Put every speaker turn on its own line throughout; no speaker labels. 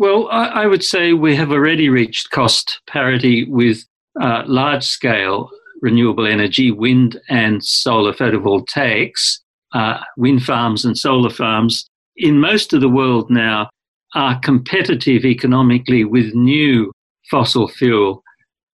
Well, I, I would say we have already reached cost parity with uh, large scale renewable energy, wind and solar photovoltaics, uh, wind farms and solar farms in most of the world now are competitive economically with new fossil fuel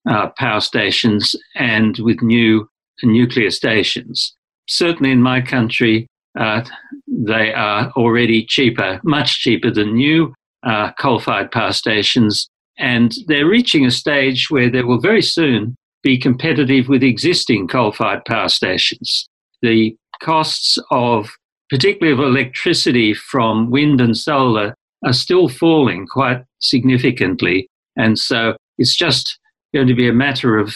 uh, power stations and with new nuclear stations. Certainly in my country, uh, they are already cheaper, much cheaper than new uh, coal fired power stations. And they're reaching a stage where they will very soon be competitive with existing coal fired power stations. The costs of, particularly of electricity from wind and solar, are still falling quite significantly. And so it's just going to be a matter of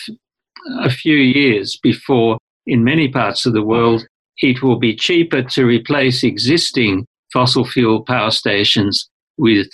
a few years before, in many parts of the world, it will be cheaper to replace existing fossil fuel power stations with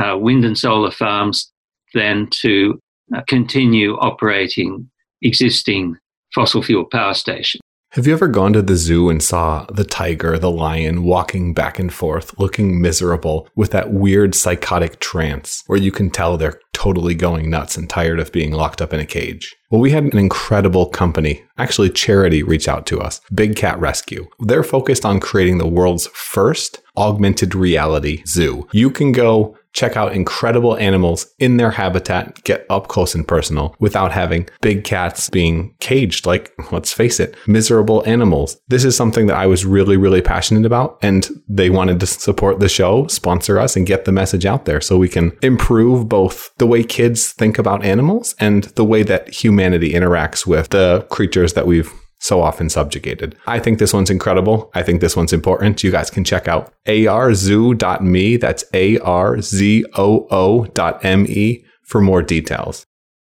uh, wind and solar farms than to uh, continue operating existing fossil fuel power stations.
Have you ever gone to the zoo and saw the tiger, the lion walking back and forth, looking miserable with that weird psychotic trance where you can tell they're totally going nuts and tired of being locked up in a cage? Well, we had an incredible company, actually charity, reach out to us, Big Cat Rescue. They're focused on creating the world's first augmented reality zoo. You can go check out incredible animals in their habitat, get up close and personal without having big cats being caged like, let's face it, miserable animals. This is something that I was really, really passionate about. And they wanted to support the show, sponsor us, and get the message out there so we can improve both the way kids think about animals and the way that humanity interacts with the creatures that we've so often subjugated. I think this one's incredible. I think this one's important. You guys can check out arzoo.me. That's A R Z O O dot M E for more details.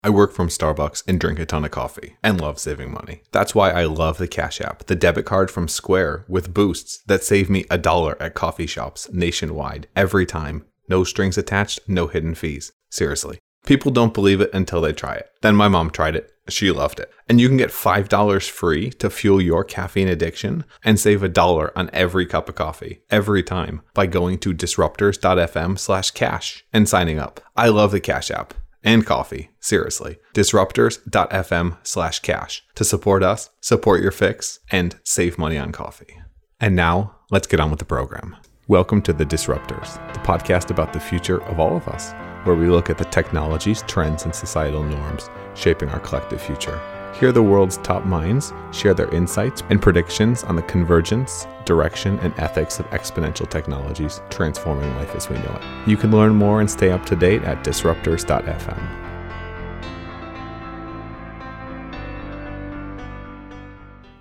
I work from Starbucks and drink a ton of coffee and love saving money. That's why I love the Cash App, the debit card from Square with boosts that save me a dollar at coffee shops nationwide every time. No strings attached, no hidden fees. Seriously. People don't believe it until they try it. Then my mom tried it she loved it. And you can get $5 free to fuel your caffeine addiction and save a dollar on every cup of coffee every time by going to disruptors.fm slash cash and signing up. I love the Cash App and coffee. Seriously. Disruptors.fm slash cash to support us, support your fix, and save money on coffee. And now let's get on with the program. Welcome to The Disruptors, the podcast about the future of all of us, where we look at the technologies, trends, and societal norms shaping our collective future. Hear the world's top minds share their insights and predictions on the convergence, direction, and ethics of exponential technologies transforming life as we know it. You can learn more and stay up to date at disruptors.fm.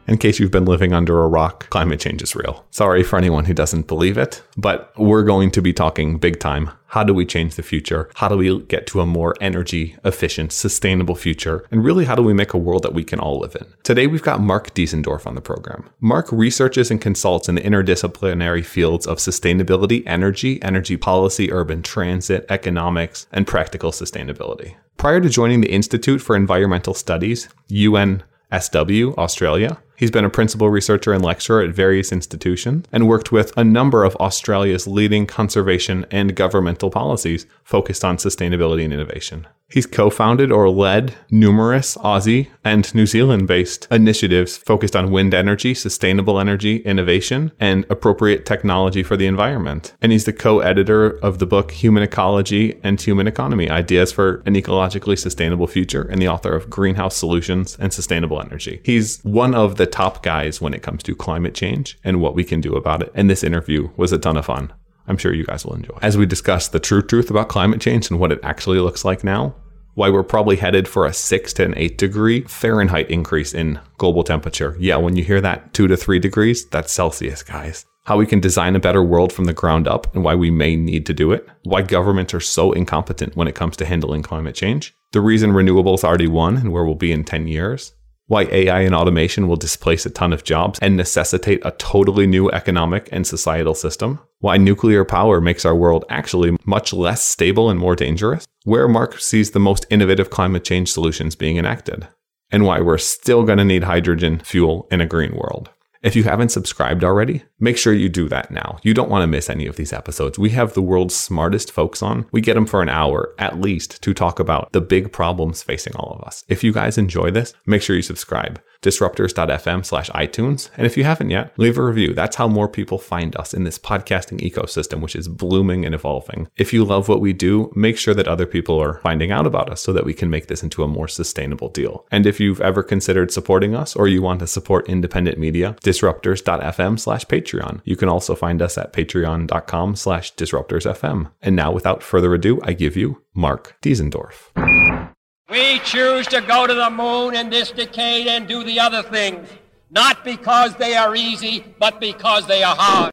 In case you've been living under a rock, climate change is real. Sorry for anyone who doesn't believe it, but we're going to be talking big time. How do we change the future? How do we get to a more energy efficient, sustainable future? And really, how do we make a world that we can all live in? Today, we've got Mark Diesendorf on the program. Mark researches and consults in the interdisciplinary fields of sustainability, energy, energy policy, urban transit, economics, and practical sustainability. Prior to joining the Institute for Environmental Studies, UNSW, Australia, He's been a principal researcher and lecturer at various institutions and worked with a number of Australia's leading conservation and governmental policies focused on sustainability and innovation. He's co founded or led numerous Aussie and New Zealand based initiatives focused on wind energy, sustainable energy, innovation, and appropriate technology for the environment. And he's the co editor of the book Human Ecology and Human Economy Ideas for an Ecologically Sustainable Future, and the author of Greenhouse Solutions and Sustainable Energy. He's one of the top guys when it comes to climate change and what we can do about it. And this interview was a ton of fun. I'm sure you guys will enjoy. As we discuss the true truth about climate change and what it actually looks like now, why we're probably headed for a six to an eight degree Fahrenheit increase in global temperature. Yeah, when you hear that two to three degrees, that's Celsius, guys. How we can design a better world from the ground up and why we may need to do it. Why governments are so incompetent when it comes to handling climate change. The reason renewables already won and where we'll be in 10 years why AI and automation will displace a ton of jobs and necessitate a totally new economic and societal system, why nuclear power makes our world actually much less stable and more dangerous, where Mark sees the most innovative climate change solutions being enacted, and why we're still going to need hydrogen fuel in a green world. If you haven't subscribed already, make sure you do that now. You don't want to miss any of these episodes. We have the world's smartest folks on. We get them for an hour at least to talk about the big problems facing all of us. If you guys enjoy this, make sure you subscribe disruptors.fm slash iTunes. And if you haven't yet, leave a review. That's how more people find us in this podcasting ecosystem, which is blooming and evolving. If you love what we do, make sure that other people are finding out about us so that we can make this into a more sustainable deal. And if you've ever considered supporting us or you want to support independent media, disruptors.fm slash Patreon. You can also find us at patreon.com slash disruptorsfm. And now without further ado, I give you Mark Diesendorf.
We choose to go to the moon in this decade and do the other things, not because they are easy, but because they are hard.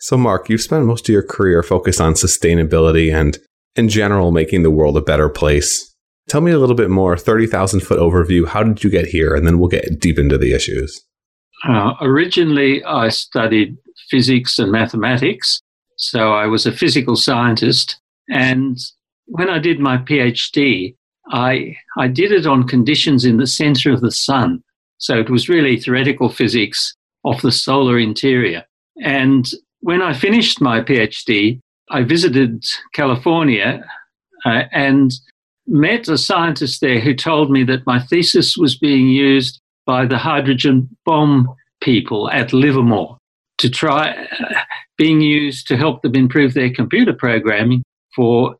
So, Mark, you've spent most of your career focused on sustainability and, in general, making the world a better place. Tell me a little bit more, 30,000 foot overview. How did you get here? And then we'll get deep into the issues.
Uh, originally, I studied physics and mathematics. So I was a physical scientist. And when I did my PhD, I, I did it on conditions in the center of the sun. So it was really theoretical physics of the solar interior. And when I finished my PhD, I visited California uh, and met a scientist there who told me that my thesis was being used by the hydrogen bomb people at Livermore to try uh, being used to help them improve their computer programming for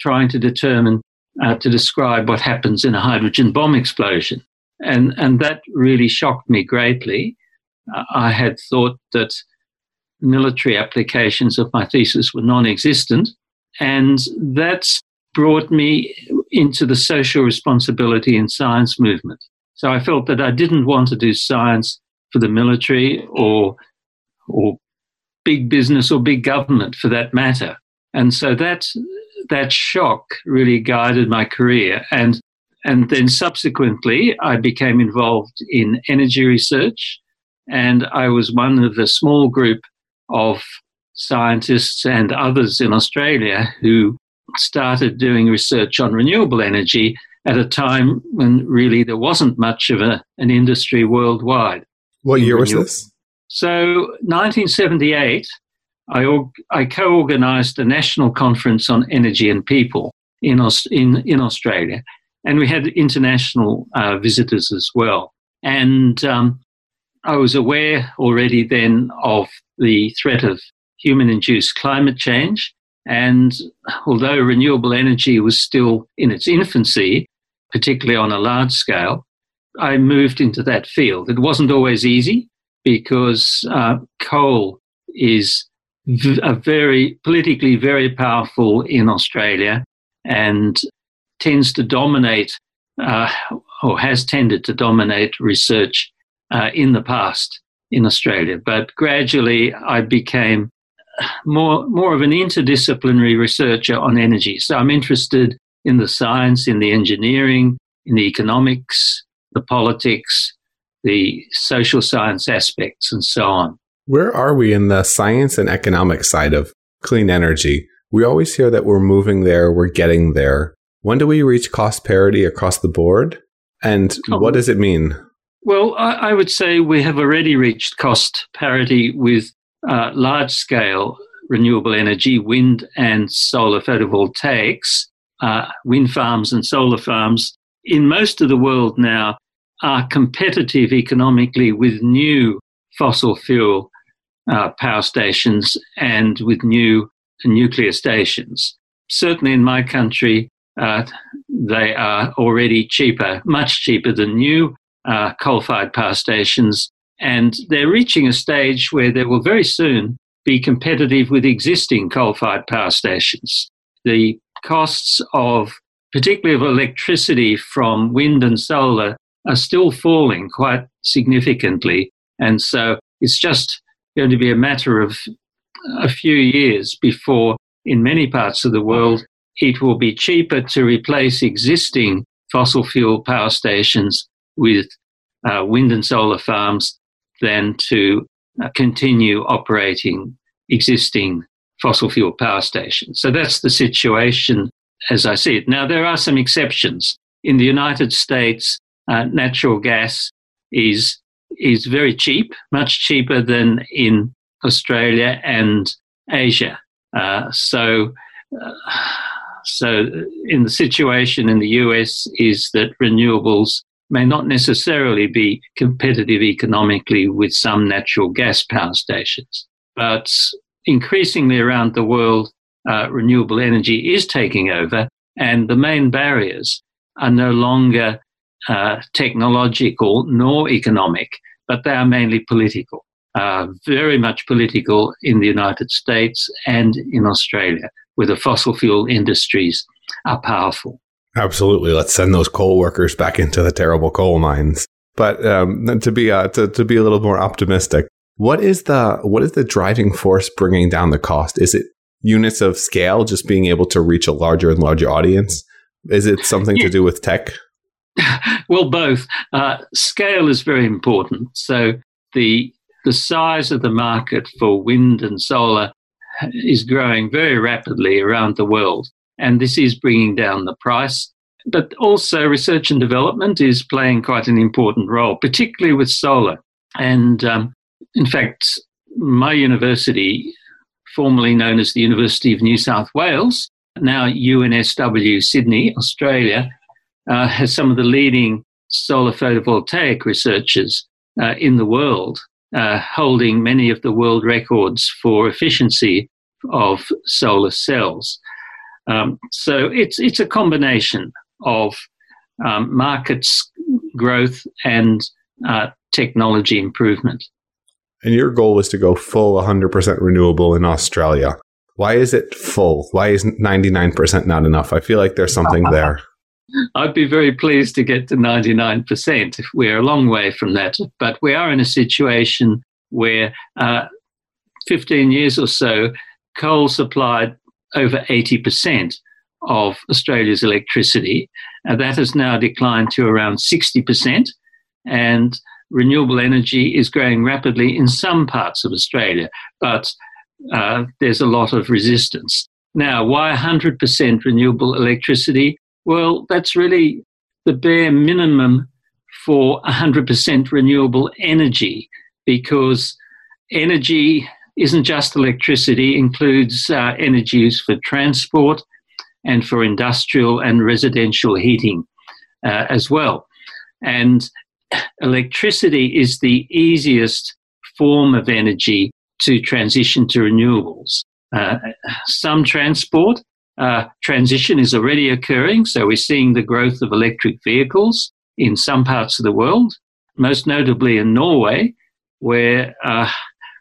trying to determine uh, to describe what happens in a hydrogen bomb explosion. And, and that really shocked me greatly. I had thought that military applications of my thesis were non existent. And that's brought me into the social responsibility and science movement. So I felt that I didn't want to do science for the military or, or big business or big government for that matter. And so that that shock really guided my career. And, and then subsequently, I became involved in energy research. And I was one of a small group of scientists and others in Australia who started doing research on renewable energy at a time when really there wasn't much of a, an industry worldwide.
What year was this?
So, 1978, I, I co organized a national conference on energy and people in, in, in Australia. And we had international uh, visitors as well. And um, I was aware already then of the threat of human induced climate change. And although renewable energy was still in its infancy, particularly on a large scale, I moved into that field. It wasn't always easy because uh, coal is a very politically very powerful in Australia and tends to dominate uh, or has tended to dominate research uh, in the past in Australia. But gradually, I became more more of an interdisciplinary researcher on energy. So I'm interested in the science, in the engineering, in the economics, the politics, the social science aspects, and so on.
Where are we in the science and economic side of clean energy? We always hear that we're moving there, we're getting there. When do we reach cost parity across the board? And oh. what does it mean?
Well, I, I, would say we have already reached cost parity with uh, large scale renewable energy, wind and solar photovoltaics, uh, wind farms and solar farms in most of the world now are competitive economically with new fossil fuel uh, power stations and with new nuclear stations. Certainly in my country, uh, they are already cheaper, much cheaper than new uh, coal fired power stations. And they're reaching a stage where they will very soon be competitive with existing coal fired power stations. The costs of, particularly of electricity from wind and solar, are still falling quite significantly. And so it's just going to be a matter of a few years before, in many parts of the world, it will be cheaper to replace existing fossil fuel power stations with uh, wind and solar farms than to uh, continue operating existing fossil fuel power stations. So that's the situation as I see it. Now, there are some exceptions. In the United States, uh, natural gas is is very cheap, much cheaper than in Australia and Asia. Uh, so, uh, so in the situation in the US is that renewables may not necessarily be competitive economically with some natural gas power stations, but increasingly around the world, uh, renewable energy is taking over, and the main barriers are no longer uh, technological nor economic, but they are mainly political. Uh, very much political in the United States and in Australia, where the fossil fuel industries are powerful.
Absolutely, let's send those coal workers back into the terrible coal mines. But um, to be uh, to, to be a little more optimistic, what is the what is the driving force bringing down the cost? Is it units of scale, just being able to reach a larger and larger audience? Is it something yeah. to do with tech?
well, both. Uh, scale is very important. So the the size of the market for wind and solar is growing very rapidly around the world, and this is bringing down the price. But also, research and development is playing quite an important role, particularly with solar. And um, in fact, my university, formerly known as the University of New South Wales, now UNSW Sydney, Australia, uh, has some of the leading solar photovoltaic researchers uh, in the world, uh, holding many of the world records for efficiency of solar cells. Um, so it's it's a combination of um, markets growth and uh, technology improvement.
And your goal is to go full 100% renewable in Australia. Why is it full? Why is 99% not enough? I feel like there's something there.
I'd be very pleased to get to 99%. If we're a long way from that. But we are in a situation where uh, 15 years or so, coal supplied over 80% of Australia's electricity. and that has now declined to around 60%. And renewable energy is growing rapidly in some parts of Australia, but uh, there's a lot of resistance. Now, why 100% renewable electricity? Well, that's really the bare minimum for 100% renewable energy because energy isn't just electricity, includes uh, energy used for transport and for industrial and residential heating uh, as well. And electricity is the easiest form of energy to transition to renewables. Uh, some transport uh, transition is already occurring. So we're seeing the growth of electric vehicles in some parts of the world, most notably in Norway, where uh,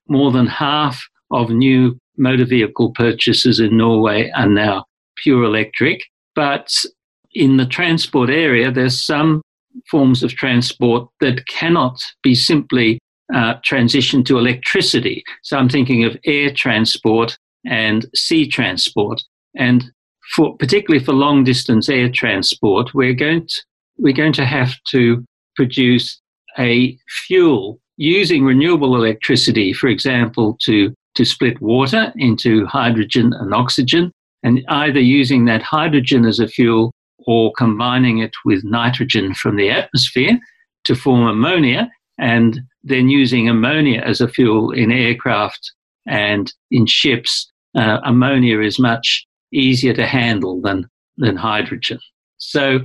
more than half of new motor vehicle purchases in Norway are now pure electric. But in the transport area, there's some forms of transport that cannot be simply uh, transitioned to electricity. So I'm thinking of air transport and sea transport. And for particularly for long distance air transport, we're going to, we're going to have to produce a fuel using renewable electricity, for example, to, to split water into hydrogen and oxygen, and either using that hydrogen as a fuel or combining it with nitrogen from the atmosphere to form ammonia, and then using ammonia as a fuel in aircraft and in ships. Uh, ammonia is much easier to handle than, than hydrogen. So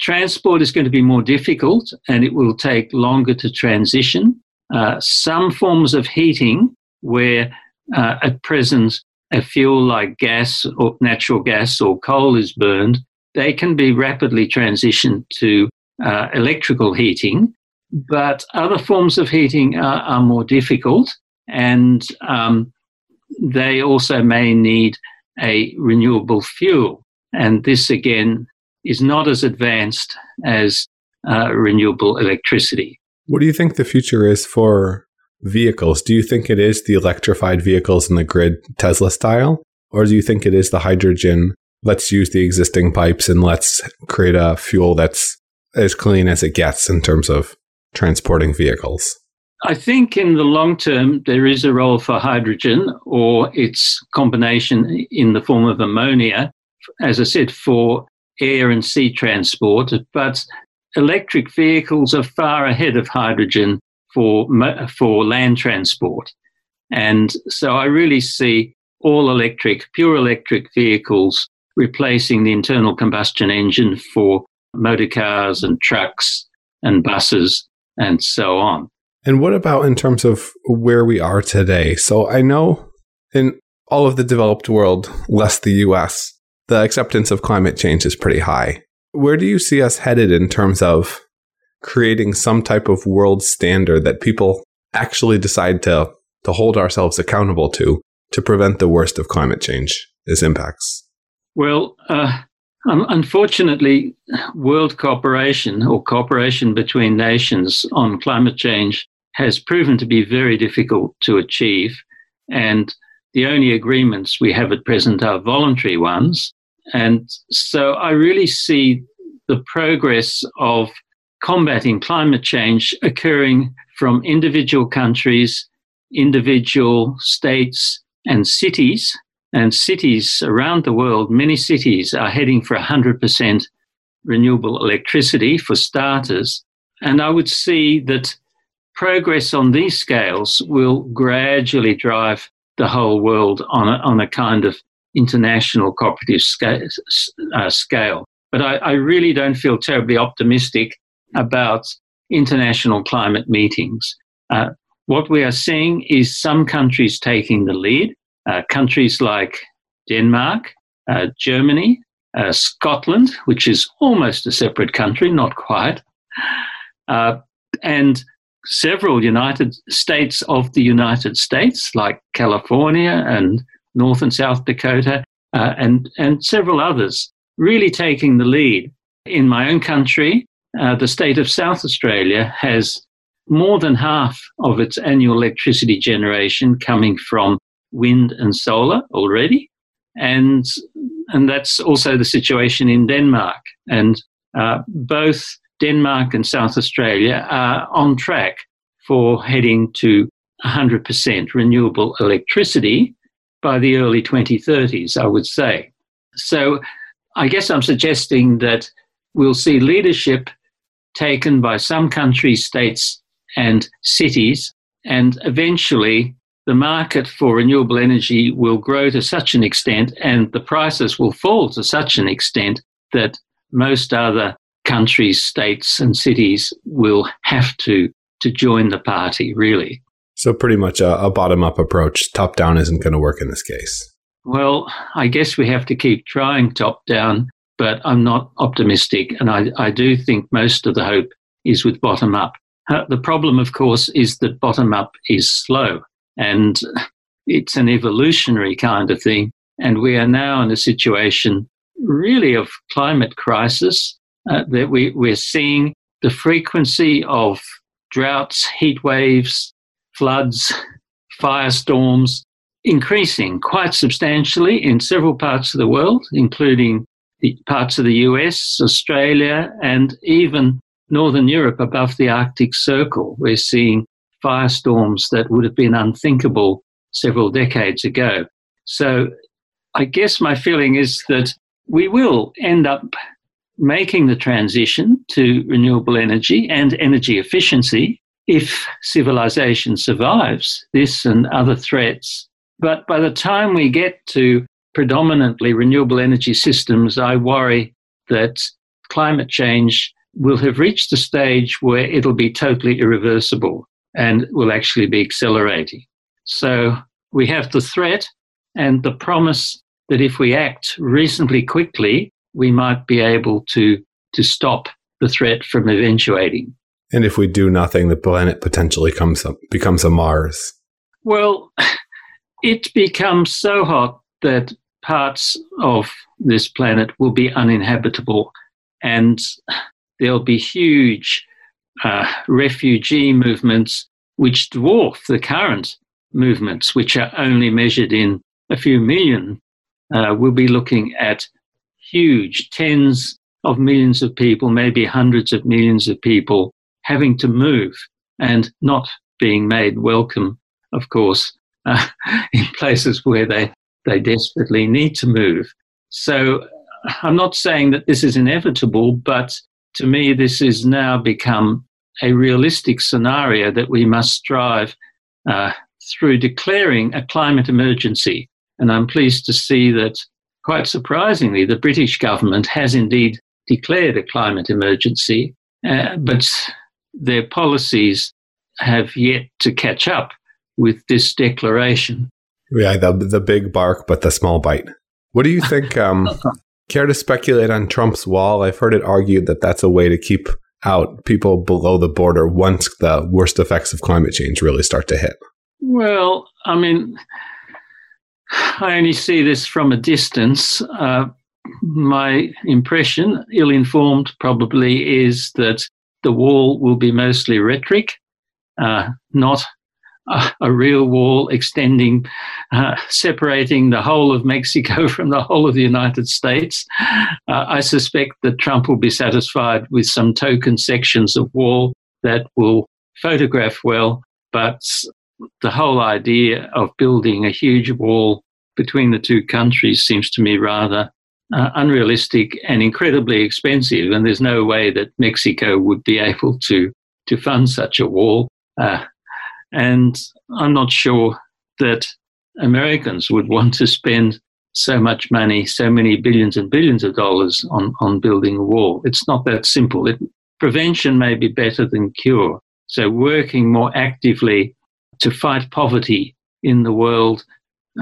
transport is going to be more difficult and it will take longer to transition. Uh, some forms of heating where uh, at present a fuel like gas or natural gas or coal is burned, they can be rapidly transitioned to uh, electrical heating. But other forms of heating are, are more difficult and um, they also may need a renewable fuel. And this again is not as advanced as uh, renewable electricity.
What do you think the future is for vehicles? Do you think it is the electrified vehicles in the grid Tesla style? Or do you think it is the hydrogen? Let's use the existing pipes and let's create a fuel that's as clean as it gets in terms of transporting vehicles?
I think in the long term, there is a role for hydrogen or its combination in the form of ammonia, as I said, for air and sea transport. But electric vehicles are far ahead of hydrogen for, for land transport. And so I really see all electric, pure electric vehicles replacing the internal combustion engine for motor cars and trucks and buses and so on.
And what about in terms of where we are today? So I know in all of the developed world, less the US, the acceptance of climate change is pretty high. Where do you see us headed in terms of creating some type of world standard that people actually decide to, to hold ourselves accountable to to prevent the worst of climate change, its impacts?
Well, uh, unfortunately, world cooperation or cooperation between nations on climate change has proven to be very difficult to achieve. And the only agreements we have at present are voluntary ones. And so I really see the progress of combating climate change occurring from individual countries, individual states, and cities. And cities around the world, many cities are heading for 100% renewable electricity for starters. And I would see that progress on these scales will gradually drive the whole world on a, on a kind of international cooperative scale. Uh, scale. But I, I really don't feel terribly optimistic about international climate meetings. Uh, what we are seeing is some countries taking the lead, uh, countries like Denmark, uh, Germany, uh, Scotland, which is almost a separate country, not quite, uh, and several United States of the United States, like California and North and South Dakota, uh, and, and several others, really taking the lead. In my own country, uh, the state of South Australia has more than half of its annual electricity generation coming from wind and solar already. And, and that's also the situation in Denmark. And uh, both Denmark and South Australia are on track for heading to 100% renewable electricity by the early 2030s, I would say. So I guess I'm suggesting that we'll see leadership taken by some countries, states, and cities, and eventually the market for renewable energy will grow to such an extent and the prices will fall to such an extent that most other countries, states, and cities will have to, to join the party, really.
So, pretty much a, a bottom up approach. Top down isn't going to work in this case.
Well, I guess we have to keep trying top down, but I'm not optimistic. And I, I do think most of the hope is with bottom up. Uh, the problem, of course, is that bottom up is slow and it's an evolutionary kind of thing. And we are now in a situation really of climate crisis uh, that we, we're seeing the frequency of droughts, heat waves, floods, firestorms increasing quite substantially in several parts of the world, including the parts of the US, Australia, and even Northern Europe above the Arctic Circle. We're seeing firestorms that would have been unthinkable several decades ago. So I guess my feeling is that we will end up making the transition to renewable energy and energy efficiency if civilization survives this and other threats. But by the time we get to predominantly renewable energy systems, I worry that climate change will have reached a stage where it'll be totally irreversible and will actually be accelerating. So we have the threat and the promise that if we act reasonably quickly, we might be able to, to stop the threat from eventuating.
And if we do nothing, the planet potentially comes up, becomes a Mars.
Well, it becomes so hot that parts of this planet will be uninhabitable and there'll be huge uh, refugee movements which dwarf the current movements, which are only measured in a few million. Uh, we'll be looking at huge tens of millions of people, maybe hundreds of millions of people having to move and not being made welcome, of course, uh, in places where they, they desperately need to move. So I'm not saying that this is inevitable, but to me, this has now become a realistic scenario that we must strive uh, through declaring a climate emergency. And I'm pleased to see that, quite surprisingly, the British government has indeed declared a climate emergency, uh, but their policies have yet to catch up with this declaration.
Yeah, the the big bark but the small bite. What do you think? Um, care to speculate on Trump's wall? I've heard it argued that that's a way to keep out people below the border once the worst effects of climate change really start to hit.
Well, I mean, I only see this from a distance. Uh, my impression, ill informed probably, is that the wall will be mostly rhetoric, uh, not a, a, real wall extending, uh, separating the whole of Mexico from the whole of the United States. Uh, I suspect that Trump will be satisfied with some token sections of wall that will photograph well, but the whole idea of building a huge wall between the two countries seems to me rather uh, unrealistic and incredibly expensive. And there's no way that Mexico would be able to to fund such a wall. Uh, and I'm not sure that Americans would want to spend so much money, so many billions and billions of dollars on, on building a wall. It's not that simple. It, prevention may be better than cure. So working more actively to fight poverty in the world,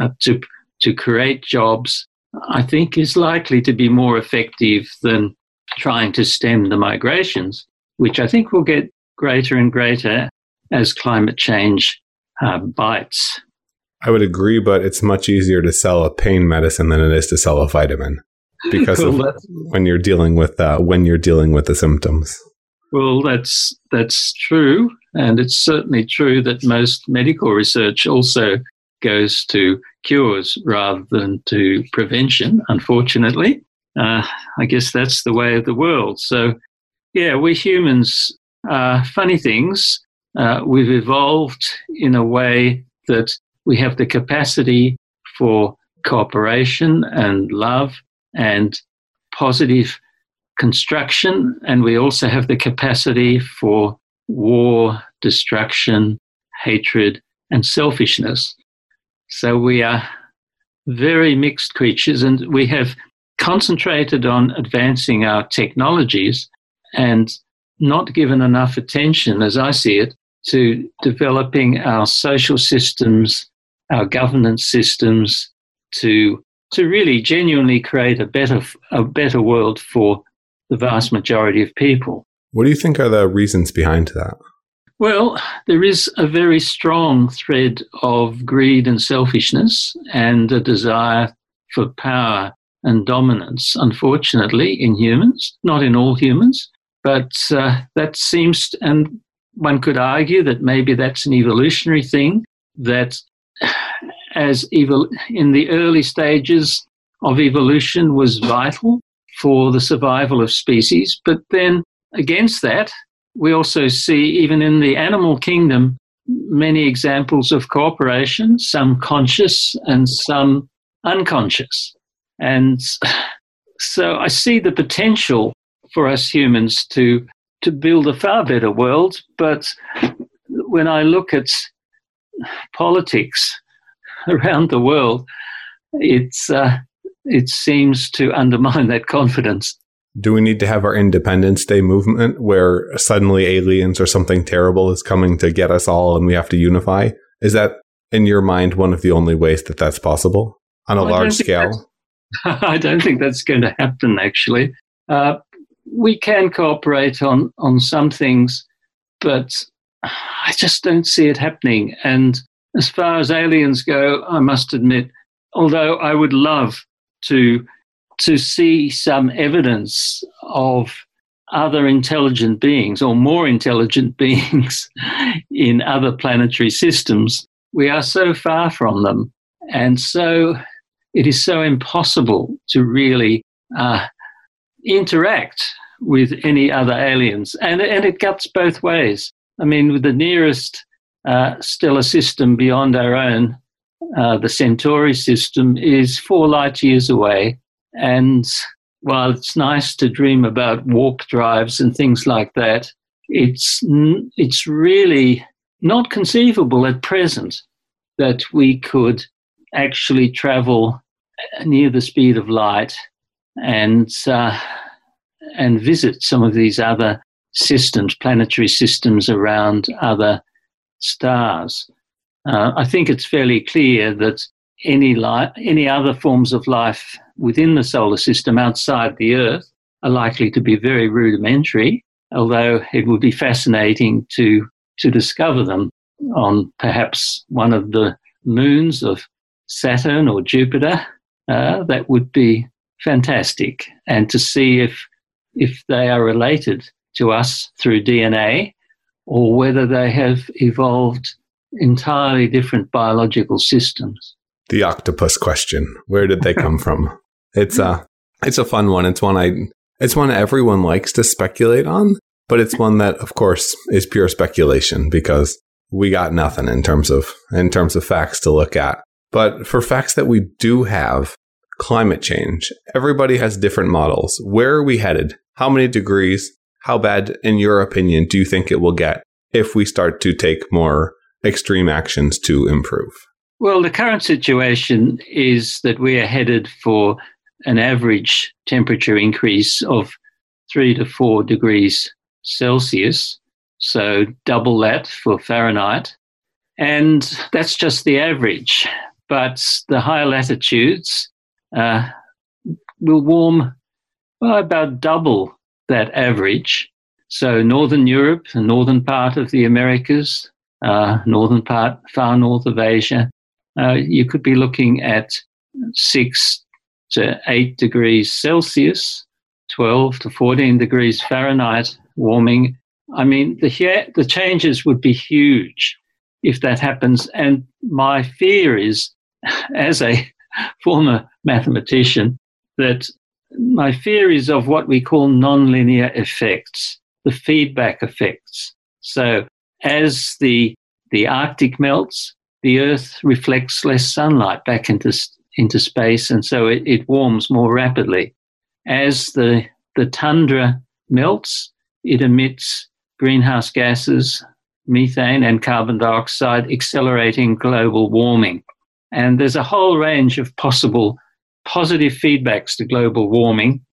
uh, to to create jobs, I think is likely to be more effective than trying to stem the migrations, which I think will get greater and greater as climate change uh, bites.
I would agree, but it's much easier to sell a pain medicine than it is to sell a vitamin because cool. of when you're dealing with uh, when you're dealing with the symptoms.
Well, that's that's true, and it's certainly true that most medical research also goes to cures rather than to prevention, unfortunately. Uh, I guess that's the way of the world. So, yeah, we humans are funny things. Uh, we've evolved in a way that we have the capacity for cooperation and love and positive construction, and we also have the capacity for war, destruction, hatred, and selfishness. So we are very mixed creatures, and we have concentrated on advancing our technologies and not given enough attention, as I see it, to developing our social systems, our governance systems, to to really genuinely create a better a better world for the vast majority of people.
What do you think are the reasons behind that?
Well, there is a very strong thread of greed and selfishness and a desire for power and dominance, unfortunately, in humans, not in all humans. But uh, that seems, and one could argue that maybe that's an evolutionary thing, that as evol- in the early stages of evolution was vital for the survival of species. But then against that, we also see, even in the animal kingdom, many examples of cooperation, some conscious and some unconscious. And so I see the potential for us humans to, to build a far better world. But when I look at politics around the world, it's, uh, it seems to undermine that confidence
do we need to have our Independence Day movement where suddenly aliens or something terrible is coming to get us all and we have to unify? Is that, in your mind, one of the only ways that that's possible on a large scale?
I don't think that's going to happen, actually. Uh, we can cooperate on, on some things, but I just don't see it happening. And as far as aliens go, I must admit, although I would love to to see some evidence of other intelligent beings or more intelligent beings in other planetary systems. We are so far from them. And so it is so impossible to really uh, interact with any other aliens. And, and it cuts both ways. I mean, with the nearest uh, stellar system beyond our own, uh, the Centauri system, is four light years away. And while it's nice to dream about warp drives and things like that, it's, it's really not conceivable at present that we could actually travel near the speed of light and uh, and visit some of these other systems, planetary systems around other stars. Uh, I think it's fairly clear that any li- any other forms of life within the solar system outside the Earth are likely to be very rudimentary. Although it would be fascinating to to discover them on perhaps one of the moons of Saturn or Jupiter, uh, that would be fantastic. And to see if if they are related to us through DNA or whether they have evolved entirely different biological systems.
The octopus question. Where did they come from? It's a it's a fun one. It's one I it's one everyone likes to speculate on, but it's one that of course is pure speculation because we got nothing in terms of in terms of facts to look at. But for facts that we do have, climate change, everybody has different models. Where are we headed? How many degrees? How bad, in your opinion, do you think it will get if we start to take more extreme actions to improve?
Well, the current situation is that we are headed for an average temperature increase of three to four degrees Celsius so double that for Fahrenheit. And that's just the average. But the higher latitudes uh, will warm by about double that average. So Northern Europe, the northern part of the Americas, uh, northern part, far north of Asia, uh, you could be looking at six to eight degrees Celsius, 12 to 14 degrees Fahrenheit warming I mean, the, the changes would be huge if that happens. And my fear is, as a former mathematician, that my fear is of what we call nonlinear effects, the feedback effects. So as the, the Arctic melts, the Earth reflects less sunlight back into, into space, and so it, it warms more rapidly. As the, the tundra melts, it emits greenhouse gases, methane, and carbon dioxide, accelerating global warming. And there's a whole range of possible positive feedbacks to global warming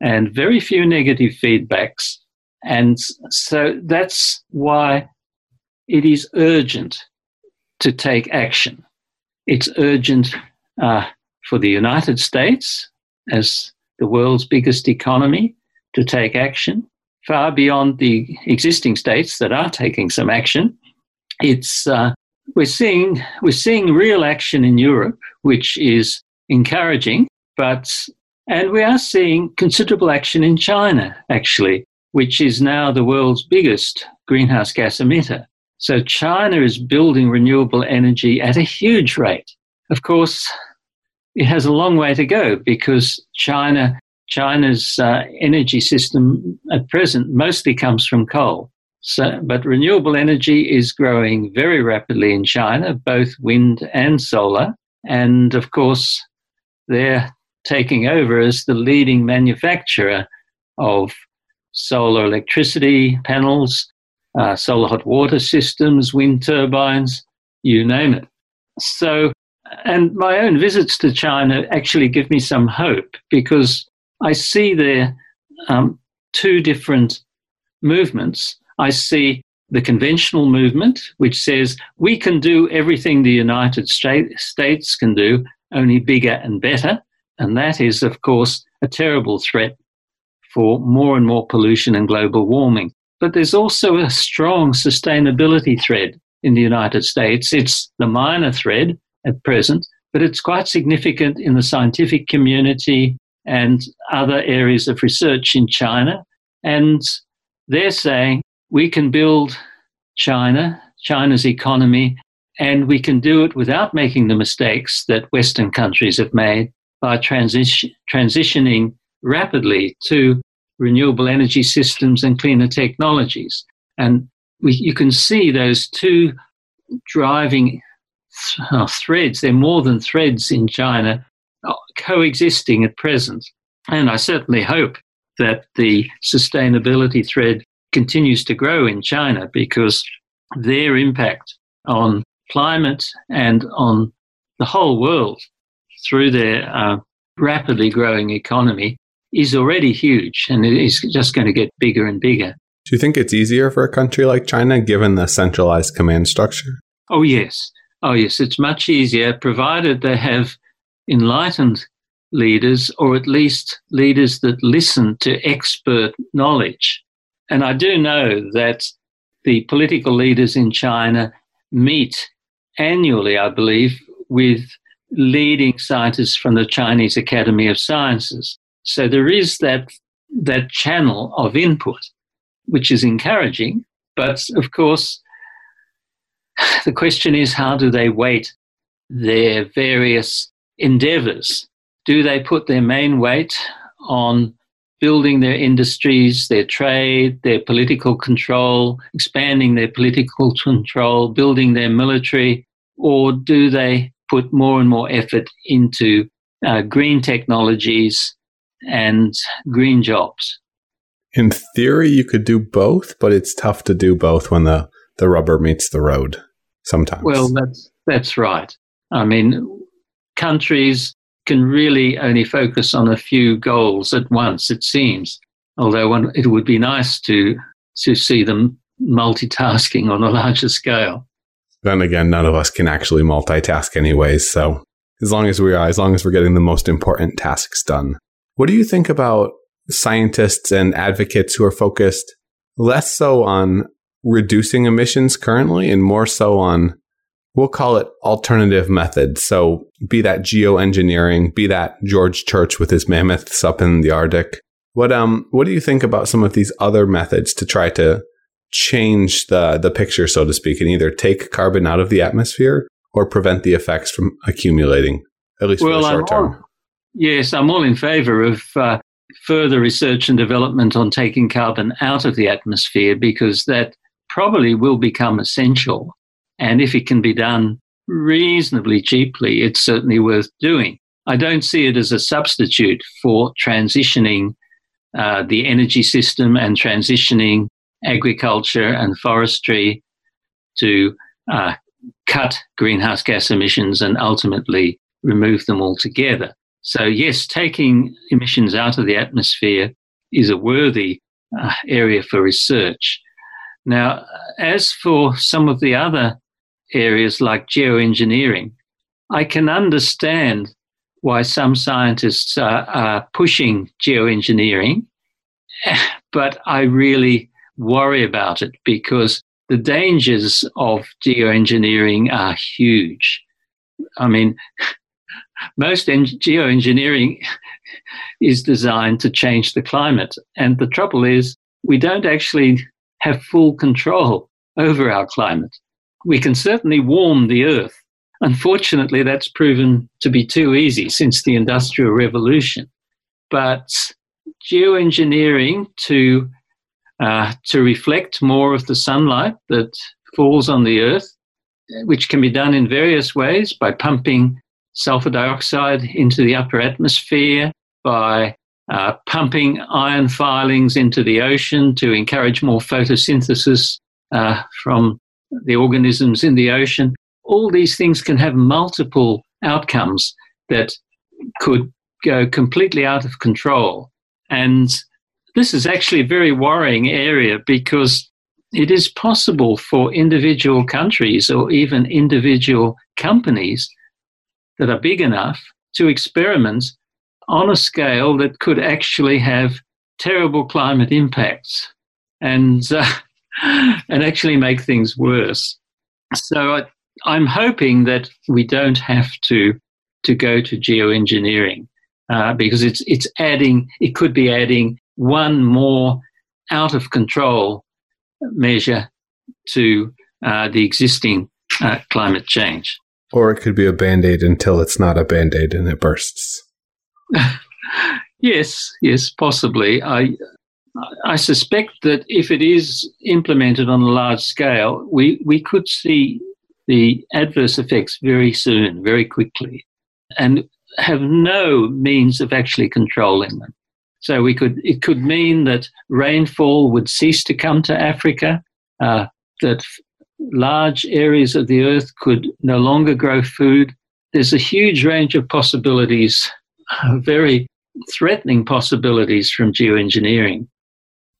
and very few negative feedbacks. And so that's why it is urgent to take action. It's urgent uh, for the United States as the world's biggest economy to take action far beyond the existing states that are taking some action. It's uh, we're seeing we're seeing real action in Europe, which is encouraging, but and we are seeing considerable action in China, actually, which is now the world's biggest greenhouse gas emitter. So China is building renewable energy at a huge rate. Of course, it has a long way to go because China China's uh, energy system at present mostly comes from coal. So, but renewable energy is growing very rapidly in China, both wind and solar. And of course, they're taking over as the leading manufacturer of solar electricity panels, uh, solar hot water systems, wind turbines, you name it. So, and my own visits to China actually give me some hope because I see there um, two different movements. I see the conventional movement, which says we can do everything the United States can do, only bigger and better. And that is, of course, a terrible threat for more and more pollution and global warming. But there's also a strong sustainability thread in the United States. It's the minor thread at present, but it's quite significant in the scientific community and other areas of research in China. And they're saying we can build China, China's economy, and we can do it without making the mistakes that Western countries have made by transition, transitioning rapidly to renewable energy systems and cleaner technologies. And we, you can see those two driving th- uh, threads, they're more than threads in China, coexisting at present. And I certainly hope that the sustainability thread continues to grow in China because their impact on climate and on the whole world through their uh, rapidly growing economy is already huge and it is just going to get bigger and bigger.
Do you think it's easier for a country like China given the centralized command structure?
Oh, yes. Oh, yes. It's much easier provided they have enlightened leaders or at least leaders that listen to expert knowledge. And I do know that the political leaders in China meet annually, I believe, with leading scientists from the Chinese Academy of Sciences. So there is that, that channel of input, which is encouraging. But of course, the question is how do they weight their various endeavors? Do they put their main weight on building their industries, their trade, their political control, expanding their political control, building their military, or do they put more and more effort into uh, green technologies and green jobs?
In theory, you could do both, but it's tough to do both when the, the rubber meets the road sometimes.
Well, that's, that's right. I mean, countries can really only focus on a few goals at once, it seems. Although one, it would be nice to, to see them multitasking on a larger scale.
Then again, none of us can actually multitask anyways. So as long as we are, as long as we're getting the most important tasks done. What do you think about scientists and advocates who are focused less so on reducing emissions currently and more so on we'll call it alternative methods. So be that geoengineering, be that George Church with his mammoths up in the Arctic. What um what do you think about some of these other methods to try to change the the picture, so to speak, and either take carbon out of the atmosphere or prevent the effects from accumulating, at least well, for the short I'm term?
All, yes, I'm all in favor of uh, further research and development on taking carbon out of the atmosphere because that probably will become essential and if it can be done reasonably cheaply, it's certainly worth doing. I don't see it as a substitute for transitioning uh, the energy system and transitioning agriculture and forestry to uh, cut greenhouse gas emissions and ultimately remove them altogether. So, yes, taking emissions out of the atmosphere is a worthy uh, area for research. Now, as for some of the other areas like geoengineering, I can understand why some scientists are, are pushing geoengineering, but I really worry about it because the dangers of geoengineering are huge. I mean, most en- geoengineering is designed to change the climate. And the trouble is, we don't actually have full control over our climate we can certainly warm the earth. Unfortunately, that's proven to be too easy since the Industrial Revolution. But geoengineering to uh, to reflect more of the sunlight that falls on the earth, which can be done in various ways by pumping sulfur dioxide into the upper atmosphere, by uh, pumping iron filings into the ocean to encourage more photosynthesis uh, from the organisms in the ocean. All these things can have multiple outcomes that could go completely out of control. And this is actually a very worrying area because it is possible for individual countries or even individual companies that are big enough to experiment on a scale that could actually have terrible climate impacts. And uh, and actually make things worse. So I, I'm hoping that we don't have to to go to geoengineering uh, because it's it's adding it could be adding one more out of control measure to uh, the existing uh, climate change.
Or it could be a band aid until it's not a band aid and it bursts.
yes, yes, possibly. I I suspect that if it is implemented on a large scale, we, we could see the adverse effects very soon, very quickly, and have no means of actually controlling them. So we could it could mean that rainfall would cease to come to Africa, uh, that large areas of the earth could no longer grow food. There's a huge range of possibilities, very threatening possibilities from geoengineering.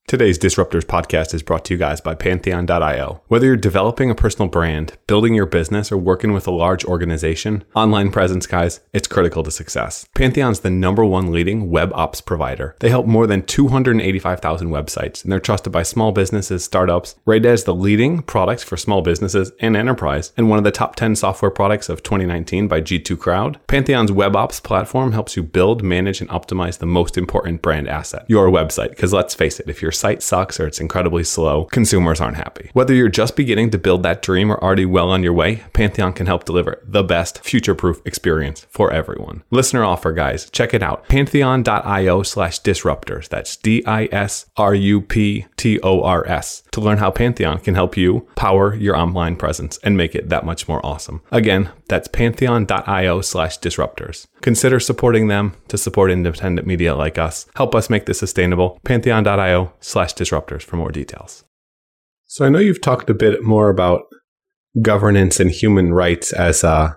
Today's Disruptors podcast is brought to you guys by Pantheon.io. Whether you're developing a personal brand, building your business, or working with a large organization, online presence, guys, it's critical to success. Pantheon's the number one leading web ops provider. They help more than 285,000 websites, and they're trusted by small businesses, startups, rated as the leading products for small businesses and enterprise, and one of the top 10 software products of 2019 by G2 Crowd. Pantheon's web ops platform helps you build, manage, and optimize the most important brand asset, your website. Because let's face it, if you're site sucks or it's incredibly slow, consumers aren't happy. Whether you're just beginning to build that dream or already well on your way, Pantheon can help deliver the best future proof experience for everyone. Listener offer, guys. Check it out. Pantheon.io slash disruptors. That's D I S R U P T O R S to learn how Pantheon can help you power your online presence and make it that much more awesome. Again, that's pantheon.io slash disruptors. Consider supporting them to support independent media like us. Help us make this sustainable. Pantheon.io slash disruptors for more details. So I know you've talked a bit more about governance and human rights as uh,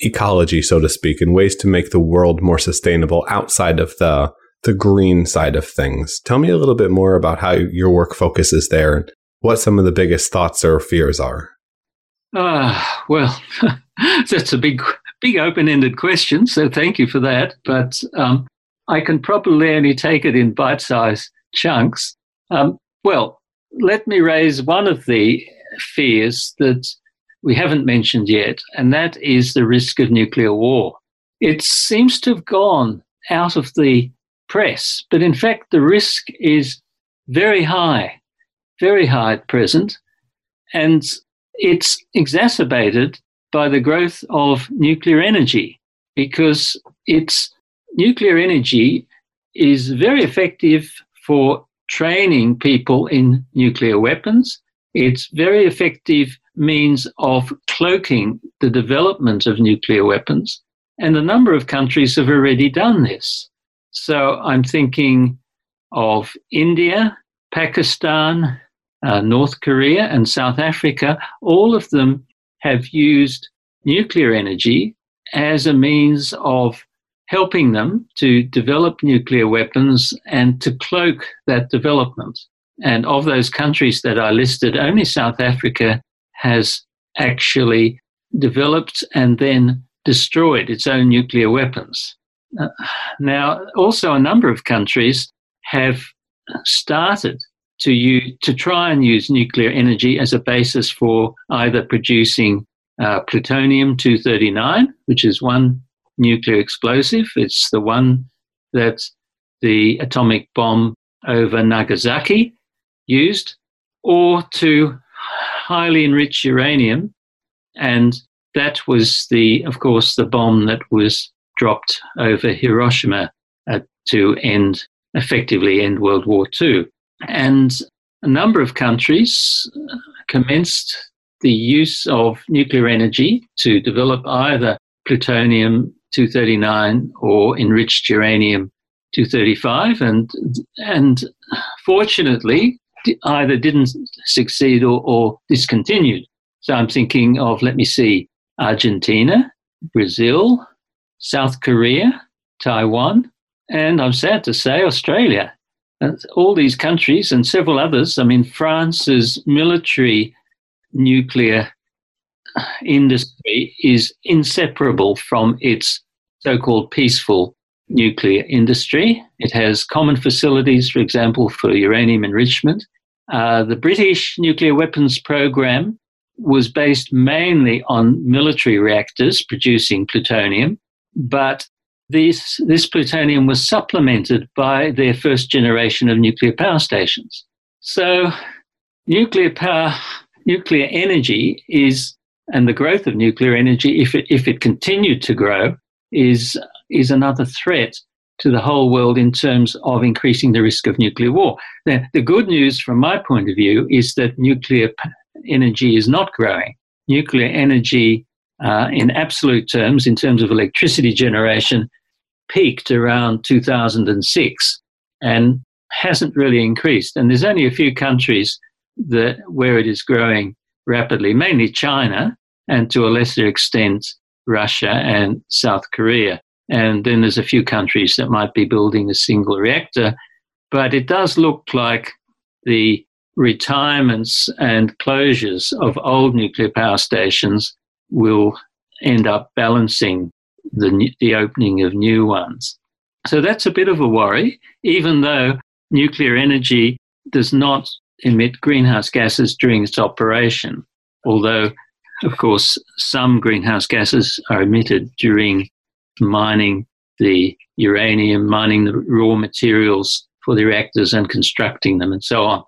ecology, so to speak, and ways to make the world more sustainable outside of the the green side of things. Tell me a little bit more about how your work focuses there and what some of the biggest thoughts or fears are.
Ah, uh, well, that's a big, big open-ended question. So thank you for that. But um, I can probably only take it in bite-sized chunks. Um, well, let me raise one of the fears that we haven't mentioned yet, and that is the risk of nuclear war. It seems to have gone out of the press, but in fact, the risk is very high, very high at present, and it's exacerbated by the growth of nuclear energy because it's nuclear energy is very effective for training people in nuclear weapons. It's very effective means of cloaking the development of nuclear weapons. And a number of countries have already done this. So I'm thinking of India, Pakistan, uh, North Korea, and South Africa. All of them have used nuclear energy as a means of helping them to develop nuclear weapons and to cloak that development. And of those countries that are listed, only South Africa has actually developed and then destroyed its own nuclear weapons. Uh, now, also a number of countries have started to use, to try and use nuclear energy as a basis for either producing uh, plutonium 239, which is one nuclear explosive. It's the one that the atomic bomb over Nagasaki used, or to highly enrich uranium. And that was the, of course, the bomb that was dropped over Hiroshima uh, to end, effectively end World War II. And a number of countries commenced the use of nuclear energy to develop either plutonium 239 or enriched uranium 235 and and fortunately either didn't succeed or, or discontinued. So i'm thinking of let me see argentina brazil south korea taiwan and i'm sad to say australia. And all these countries and several others. I mean france's military nuclear industry is inseparable from its so called peaceful nuclear industry. It has common facilities, for example, for uranium enrichment. Uh, the British nuclear weapons program was based mainly on military reactors producing plutonium, but this, this plutonium was supplemented by their first generation of nuclear power stations. So, nuclear power nuclear energy is, and the growth of nuclear energy, if it, if it continued to grow, is, is another threat to the whole world in terms of increasing the risk of nuclear war. The, the good news from my point of view is that nuclear energy is not growing. Nuclear energy, uh, in absolute terms, in terms of electricity generation, peaked around 2006 and hasn't really increased. And there's only a few countries that where it is growing rapidly, mainly China, and to a lesser extent Russia and South Korea. And then there's a few countries that might be building a single reactor. But it does look like the retirements and closures of old nuclear power stations will end up balancing the, the opening of new ones. So that's a bit of a worry, even though nuclear energy does not emit greenhouse gases during its operation, although, of course, some greenhouse gases are emitted during mining the uranium, mining the raw materials for the reactors and constructing them and so on.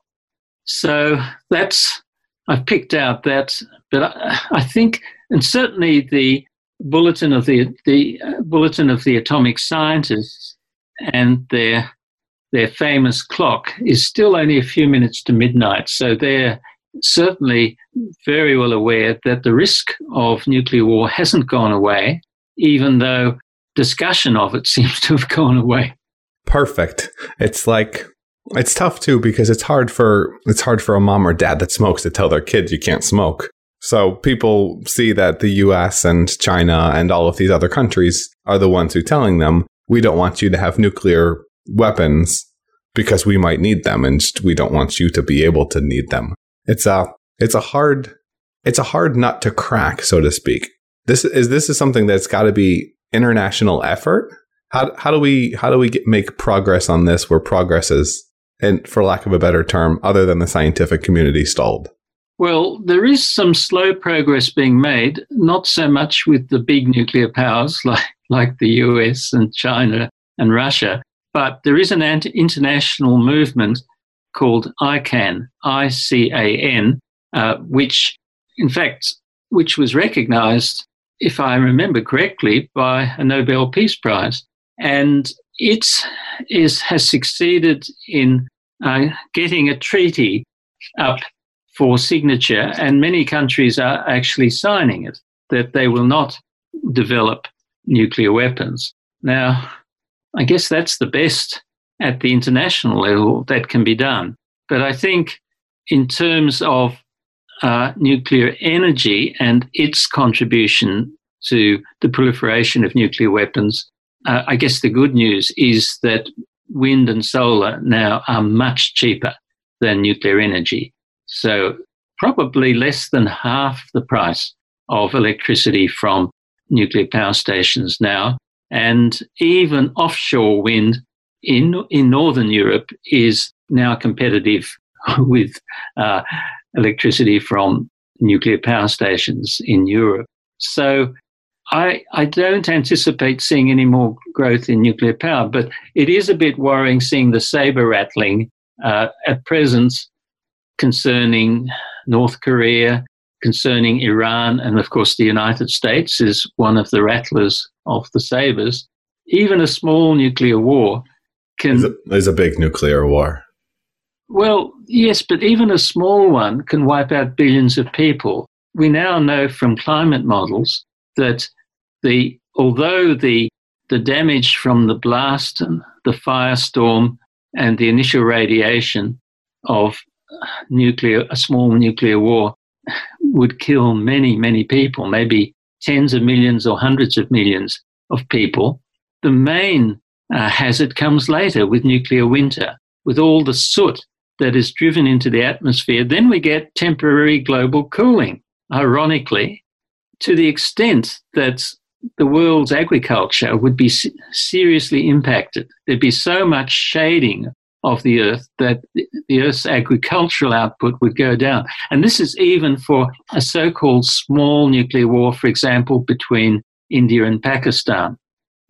So that's, I've picked out that, but I, I think, and certainly the bulletin of the, the uh, bulletin of the atomic scientists and their their famous clock is still only a few minutes to midnight. So they're certainly very well aware that the risk of nuclear war hasn't gone away, even though discussion of it seems to have gone away.
Perfect. It's like it's tough too because it's hard for it's hard for a mom or dad that smokes to tell their kids you can't smoke. So people see that the US and China and all of these other countries are the ones who are telling them we don't want you to have nuclear weapons because we might need them and we don't want you to be able to need them. It's a it's a hard it's a hard nut to crack, so to speak. This is this is something that's got to be international effort. How how do we how do we get, make progress on this where progress is and for lack of a better term other than the scientific community stalled?
Well, there is some slow progress being made, not so much with the big nuclear powers like, like the US and China and Russia, but there is an international movement called ICAN, I-C-A-N, uh, which, in fact, which was recognized, if I remember correctly, by a Nobel Peace Prize. And it is, has succeeded in uh, getting a treaty up for signature, and many countries are actually signing it, that they will not develop nuclear weapons. Now, I guess that's the best at the international level that can be done. But I think in terms of uh, nuclear energy and its contribution to the proliferation of nuclear weapons, uh, I guess the good news is that wind and solar now are much cheaper than nuclear energy. So, probably less than half the price of electricity from nuclear power stations now and even offshore wind in, in Northern Europe is now competitive with uh, electricity from nuclear power stations in Europe. So I, I don't anticipate seeing any more growth in nuclear power, but it is a bit worrying seeing the saber rattling uh, at present concerning North Korea, concerning Iran, and of course, the United States is one of the rattlers of the sabers. Even a small nuclear war can.
There's a, there's a big nuclear war.
Well, yes, but even a small one can wipe out billions of people. We now know from climate models that the although the the damage from the blast and the firestorm and the initial radiation of nuclear a small nuclear war would kill many, many people, maybe tens of millions or hundreds of millions of people. The main uh, hazard comes later with nuclear winter, with all the soot that is driven into the atmosphere. Then we get temporary global cooling, ironically, to the extent that the world's agriculture would be seriously impacted. There'd be so much shading of the earth that the earth's agricultural output would go down. And this is even for a so called small nuclear war, for example, between India and Pakistan.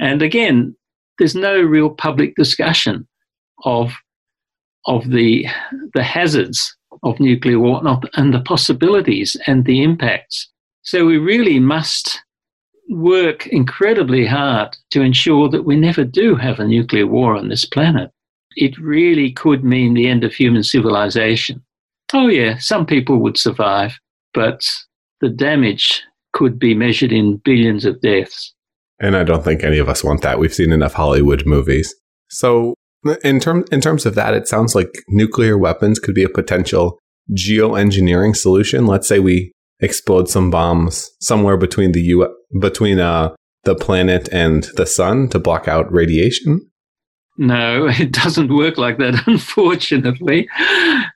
And again, there's no real public discussion of, of the, the hazards of nuclear war and the possibilities and the impacts. So we really must work incredibly hard to ensure that we never do have a nuclear war on this planet it really could mean the end of human civilization. Oh, yeah, some people would survive, but the damage could be measured in billions of deaths.
And I don't think any of us want that. We've seen enough Hollywood movies. So In terms in terms of that, it sounds like nuclear weapons could be a potential geoengineering solution. Let's say we explode some bombs somewhere between the U between uh, the planet and the sun to block out radiation.
No, it doesn't work like that, unfortunately.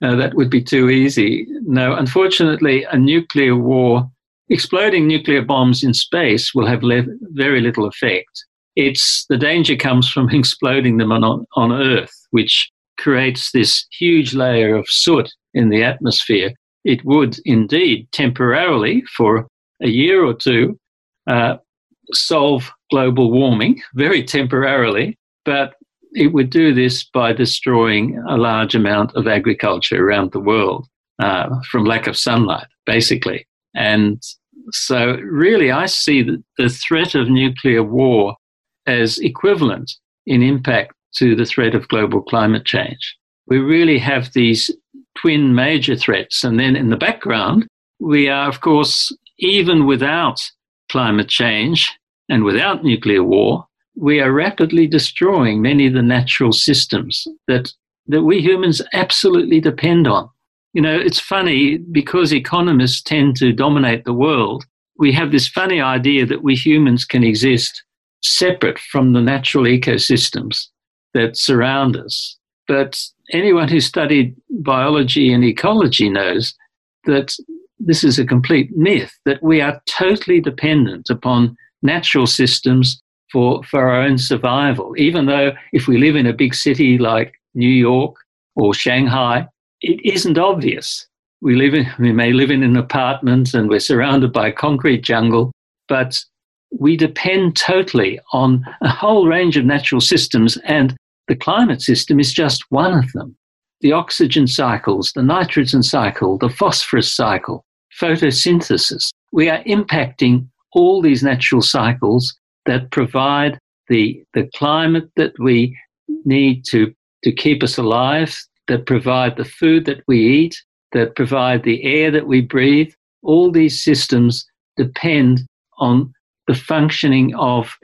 Uh, that would be too easy. No, unfortunately, a nuclear war, exploding nuclear bombs in space will have le- very little effect. It's the danger comes from exploding them on, on Earth, which creates this huge layer of soot in the atmosphere. It would indeed temporarily, for a year or two, uh, solve global warming, very temporarily, but it would do this by destroying a large amount of agriculture around the world uh, from lack of sunlight, basically. And so, really, I see the, threat of nuclear war as equivalent in impact to the threat of global climate change. We really have these twin major threats. And then in the background, we are, of course, even without climate change and without nuclear war, we are rapidly destroying many of the natural systems that, that we humans absolutely depend on. You know, it's funny because economists tend to dominate the world, we have this funny idea that we humans can exist separate from the natural ecosystems that surround us. But anyone who studied biology and ecology knows that this is a complete myth, that we are totally dependent upon natural systems for, for our own survival. Even though if we live in a big city like New York or Shanghai, it isn't obvious. We live in, we may live in an apartment and we're surrounded by a concrete jungle, but we depend totally on a whole range of natural systems, and the climate system is just one of them. The oxygen cycles, the nitrogen cycle, the phosphorus cycle, photosynthesis. We are impacting all these natural cycles that provide the, the climate that we need to, to keep us alive, that provide the food that we eat, that provide the air that we breathe. All these systems depend on the functioning of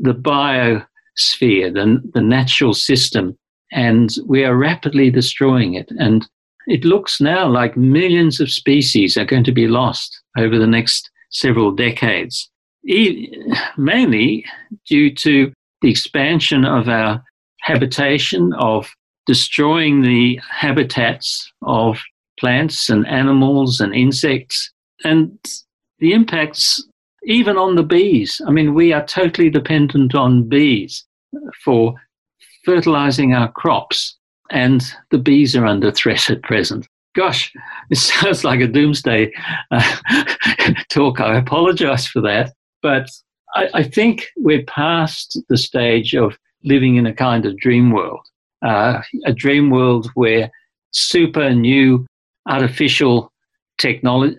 the biosphere, the, the natural system, and we are rapidly destroying it. And it looks now like millions of species are going to be lost over the next several decades mainly due to the expansion of our habitation, of destroying the habitats of plants and animals and insects, and the impacts even on the bees. I mean, we are totally dependent on bees for fertilizing our crops, and the bees are under threat at present. Gosh, it sounds like a doomsday uh, talk. I apologize for that. But I, I, think we're past the stage of living in a kind of dream world, uh, a dream world where super new artificial technology,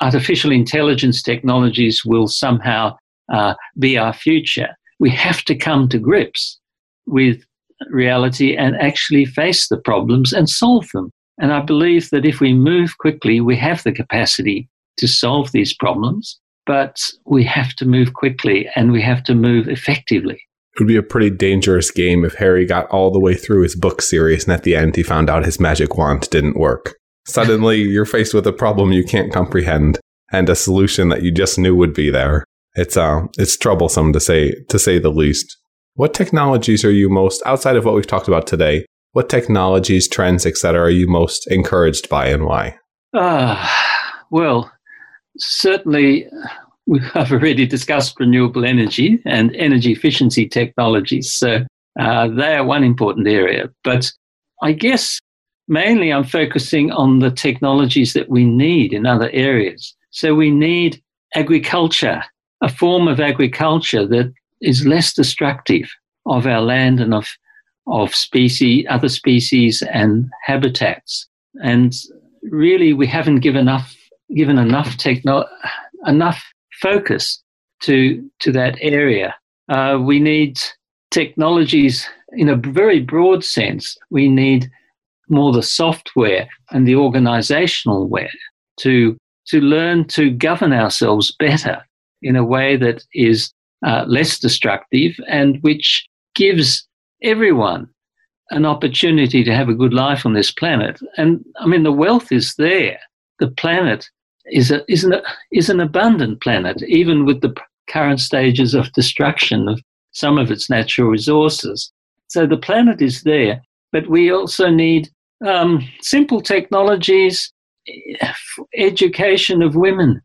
artificial intelligence technologies will somehow uh, be our future. We have to come to grips with reality and actually face the problems and solve them. And I believe that if we move quickly, we have the capacity to solve these problems but we have to move quickly and we have to move effectively.
It would be a pretty dangerous game if Harry got all the way through his book series and at the end he found out his magic wand didn't work. Suddenly you're faced with a problem you can't comprehend and a solution that you just knew would be there. It's uh it's troublesome to say to say the least. What technologies are you most outside of what we've talked about today? What technologies, trends, etc. are you most encouraged by and why?
Uh, well, certainly we have already discussed renewable energy and energy efficiency technologies. So uh, they are one important area. But I guess mainly I'm focusing on the technologies that we need in other areas. So we need agriculture, a form of agriculture that is less destructive of our land and of, of species, other species and habitats. And really, we haven't given enough given enough techno- enough focus to to that area. Uh, we need technologies in a very broad sense. We need more the software and the organizational way to to learn to govern ourselves better in a way that is uh, less destructive and which gives everyone an opportunity to have a good life on this planet. And I mean, the wealth is there. The planet is, a, is, an, is an abundant planet, even with the current stages of destruction of some of its natural resources. So the planet is there, but we also need um, simple technologies, education of women,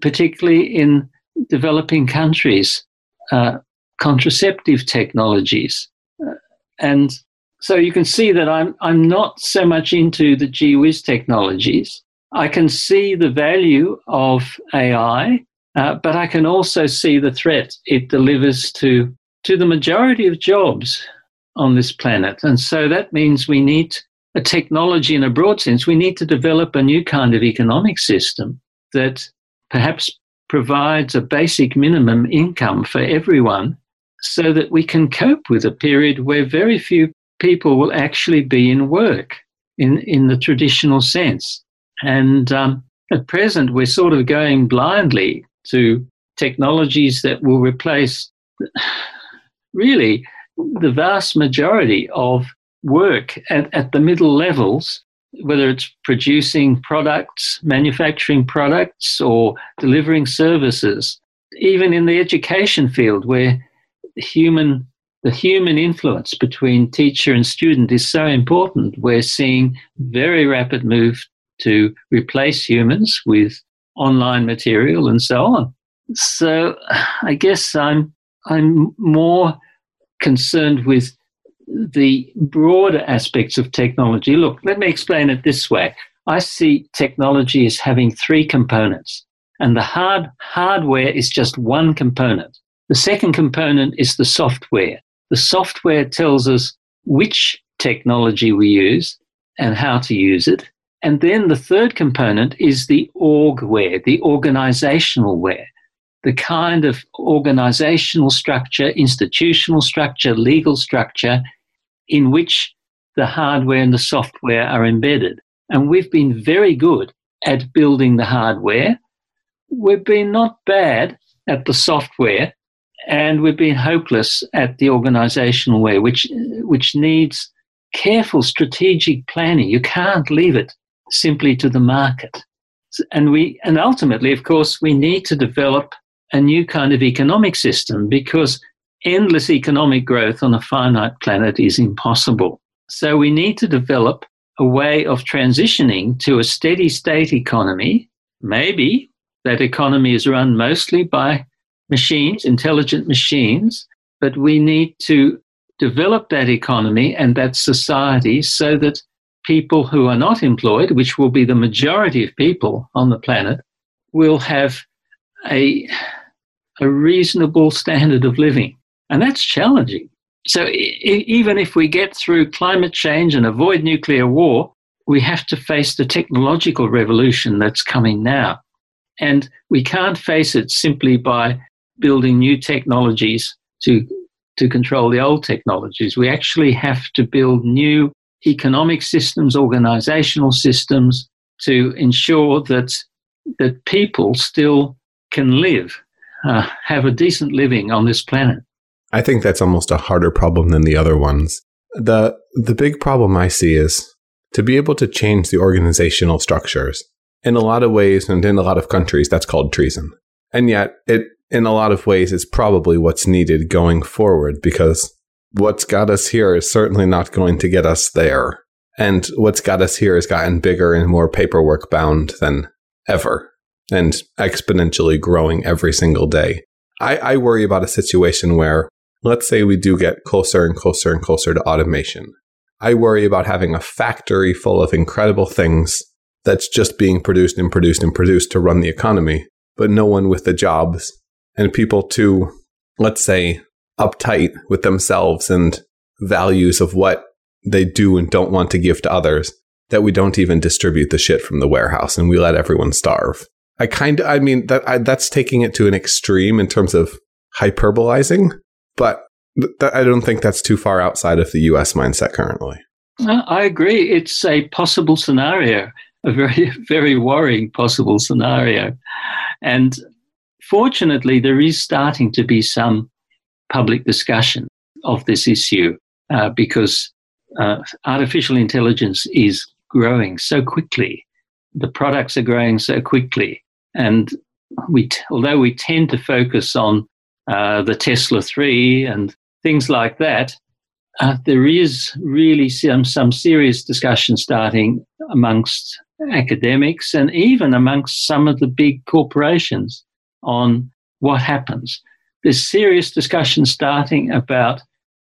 particularly in developing countries, uh, contraceptive technologies. Uh, and so you can see that I'm, I'm not so much into the gee whiz technologies. I can see the value of AI, uh, but I can also see the threat it delivers to, to the majority of jobs on this planet. And so that means we need a technology in a broad sense. We need to develop a new kind of economic system that perhaps provides a basic minimum income for everyone so that we can cope with a period where very few people will actually be in work in, in the traditional sense. And um, at present, we're sort of going blindly to technologies that will replace really the vast majority of work at, at the middle levels, whether it's producing products, manufacturing products, or delivering services. Even in the education field, where human the human influence between teacher and student is so important. We're seeing very rapid move to replace humans with online material and so on. So I guess I'm I'm more concerned with the broader aspects of technology. Look, let me explain it this way. I see technology as having three components, and the hard hardware is just one component. The second component is the software. The software tells us which technology we use and how to use it. And then the third component is the orgware, the organizational ware, the kind of organizational structure, institutional structure, legal structure in which the hardware and the software are embedded. And we've been very good at building the hardware. We've been not bad at the software and we've been hopeless at the organizational way, which, which needs careful strategic planning. You can't leave it simply to the market. And we, and ultimately, of course, we need to develop a new kind of economic system because endless economic growth on a finite planet is impossible. So we need to develop a way of transitioning to a steady state economy. Maybe that economy is run mostly by machines, intelligent machines, but we need to develop that economy and that society so that people who are not employed, which will be the majority of people on the planet, will have a, a reasonable standard of living. And that's challenging. So even if we get through climate change and avoid nuclear war, we have to face the technological revolution that's coming now. And we can't face it simply by building new technologies to, to control the old technologies. We actually have to build new economic systems, organizational systems to ensure that, that people still can live, uh, have a decent living on this planet.
I think that's almost a harder problem than the other ones. The the big problem I see is to be able to change the organizational structures. In a lot of ways and in a lot of countries that's called treason. And yet it in a lot of ways is probably what's needed going forward because what's got us here is certainly not going to get us there. And what's got us here has gotten bigger and more paperwork bound than ever and exponentially growing every single day. I, I worry about a situation where, let's say we do get closer and closer and closer to automation. I worry about having a factory full of incredible things that's just being produced and produced and produced to run the economy, but no one with the jobs and people too, let's say, uptight with themselves and values of what they do and don't want to give to others that we don't even distribute the shit from the warehouse and we let everyone starve. I kind of, I mean, that I, that's taking it to an extreme in terms of hyperbolizing, but th- I don't think that's too far outside of the US mindset currently.
I agree. It's a possible scenario, a very, very worrying possible scenario. And fortunately, there is starting to be some public discussion of this issue uh, because uh, artificial intelligence is growing so quickly. The products are growing so quickly. And we, t- although we tend to focus on uh, the Tesla 3 and things like that, uh, there is really some, some serious discussion starting amongst academics and even amongst some of the big corporations on what happens. There's serious discussion starting about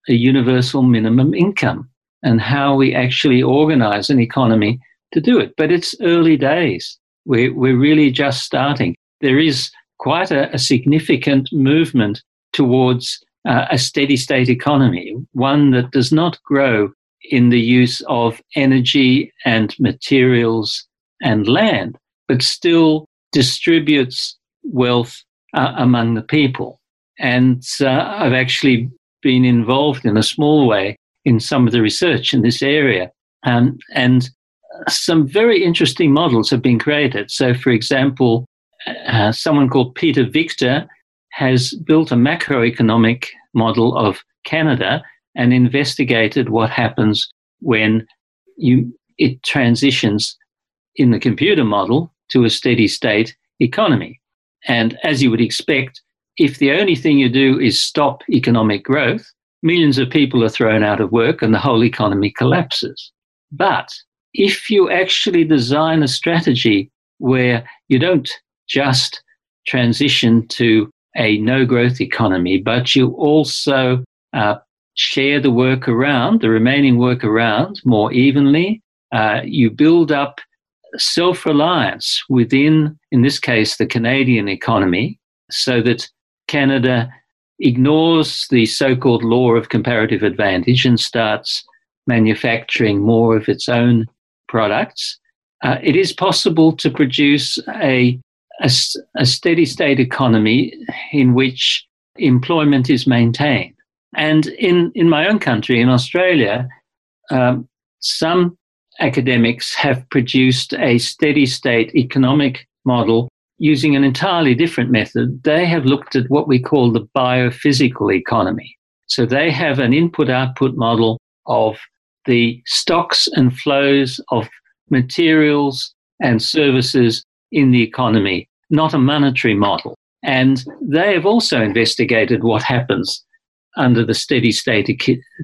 a universal minimum income and how we actually organize an economy to do it. But it's early days. We're, we're really just starting. There is quite a, a significant movement towards uh, a steady state economy, one that does not grow in the use of energy and materials and land, but still distributes wealth uh, among the people. And uh, I've actually been involved in a small way in some of the research in this area. Um, and some very interesting models have been created. So, for example, uh, someone called Peter Victor has built a macroeconomic model of Canada and investigated what happens when you it transitions in the computer model to a steady state economy. And as you would expect, if the only thing you do is stop economic growth, millions of people are thrown out of work and the whole economy collapses. But if you actually design a strategy where you don't just transition to a no growth economy, but you also uh, share the work around, the remaining work around more evenly. Uh, you build up self reliance within, in this case, the Canadian economy, so that Canada ignores the so called law of comparative advantage and starts manufacturing more of its own products. Uh, it is possible to produce a a, a steady state economy in which employment is maintained. And in, in my own country, in Australia, um, some academics have produced a steady state economic model using an entirely different method. They have looked at what we call the biophysical economy. So they have an input output model of the stocks and flows of materials and services in the economy not a monetary model. And they have also investigated what happens under the steady state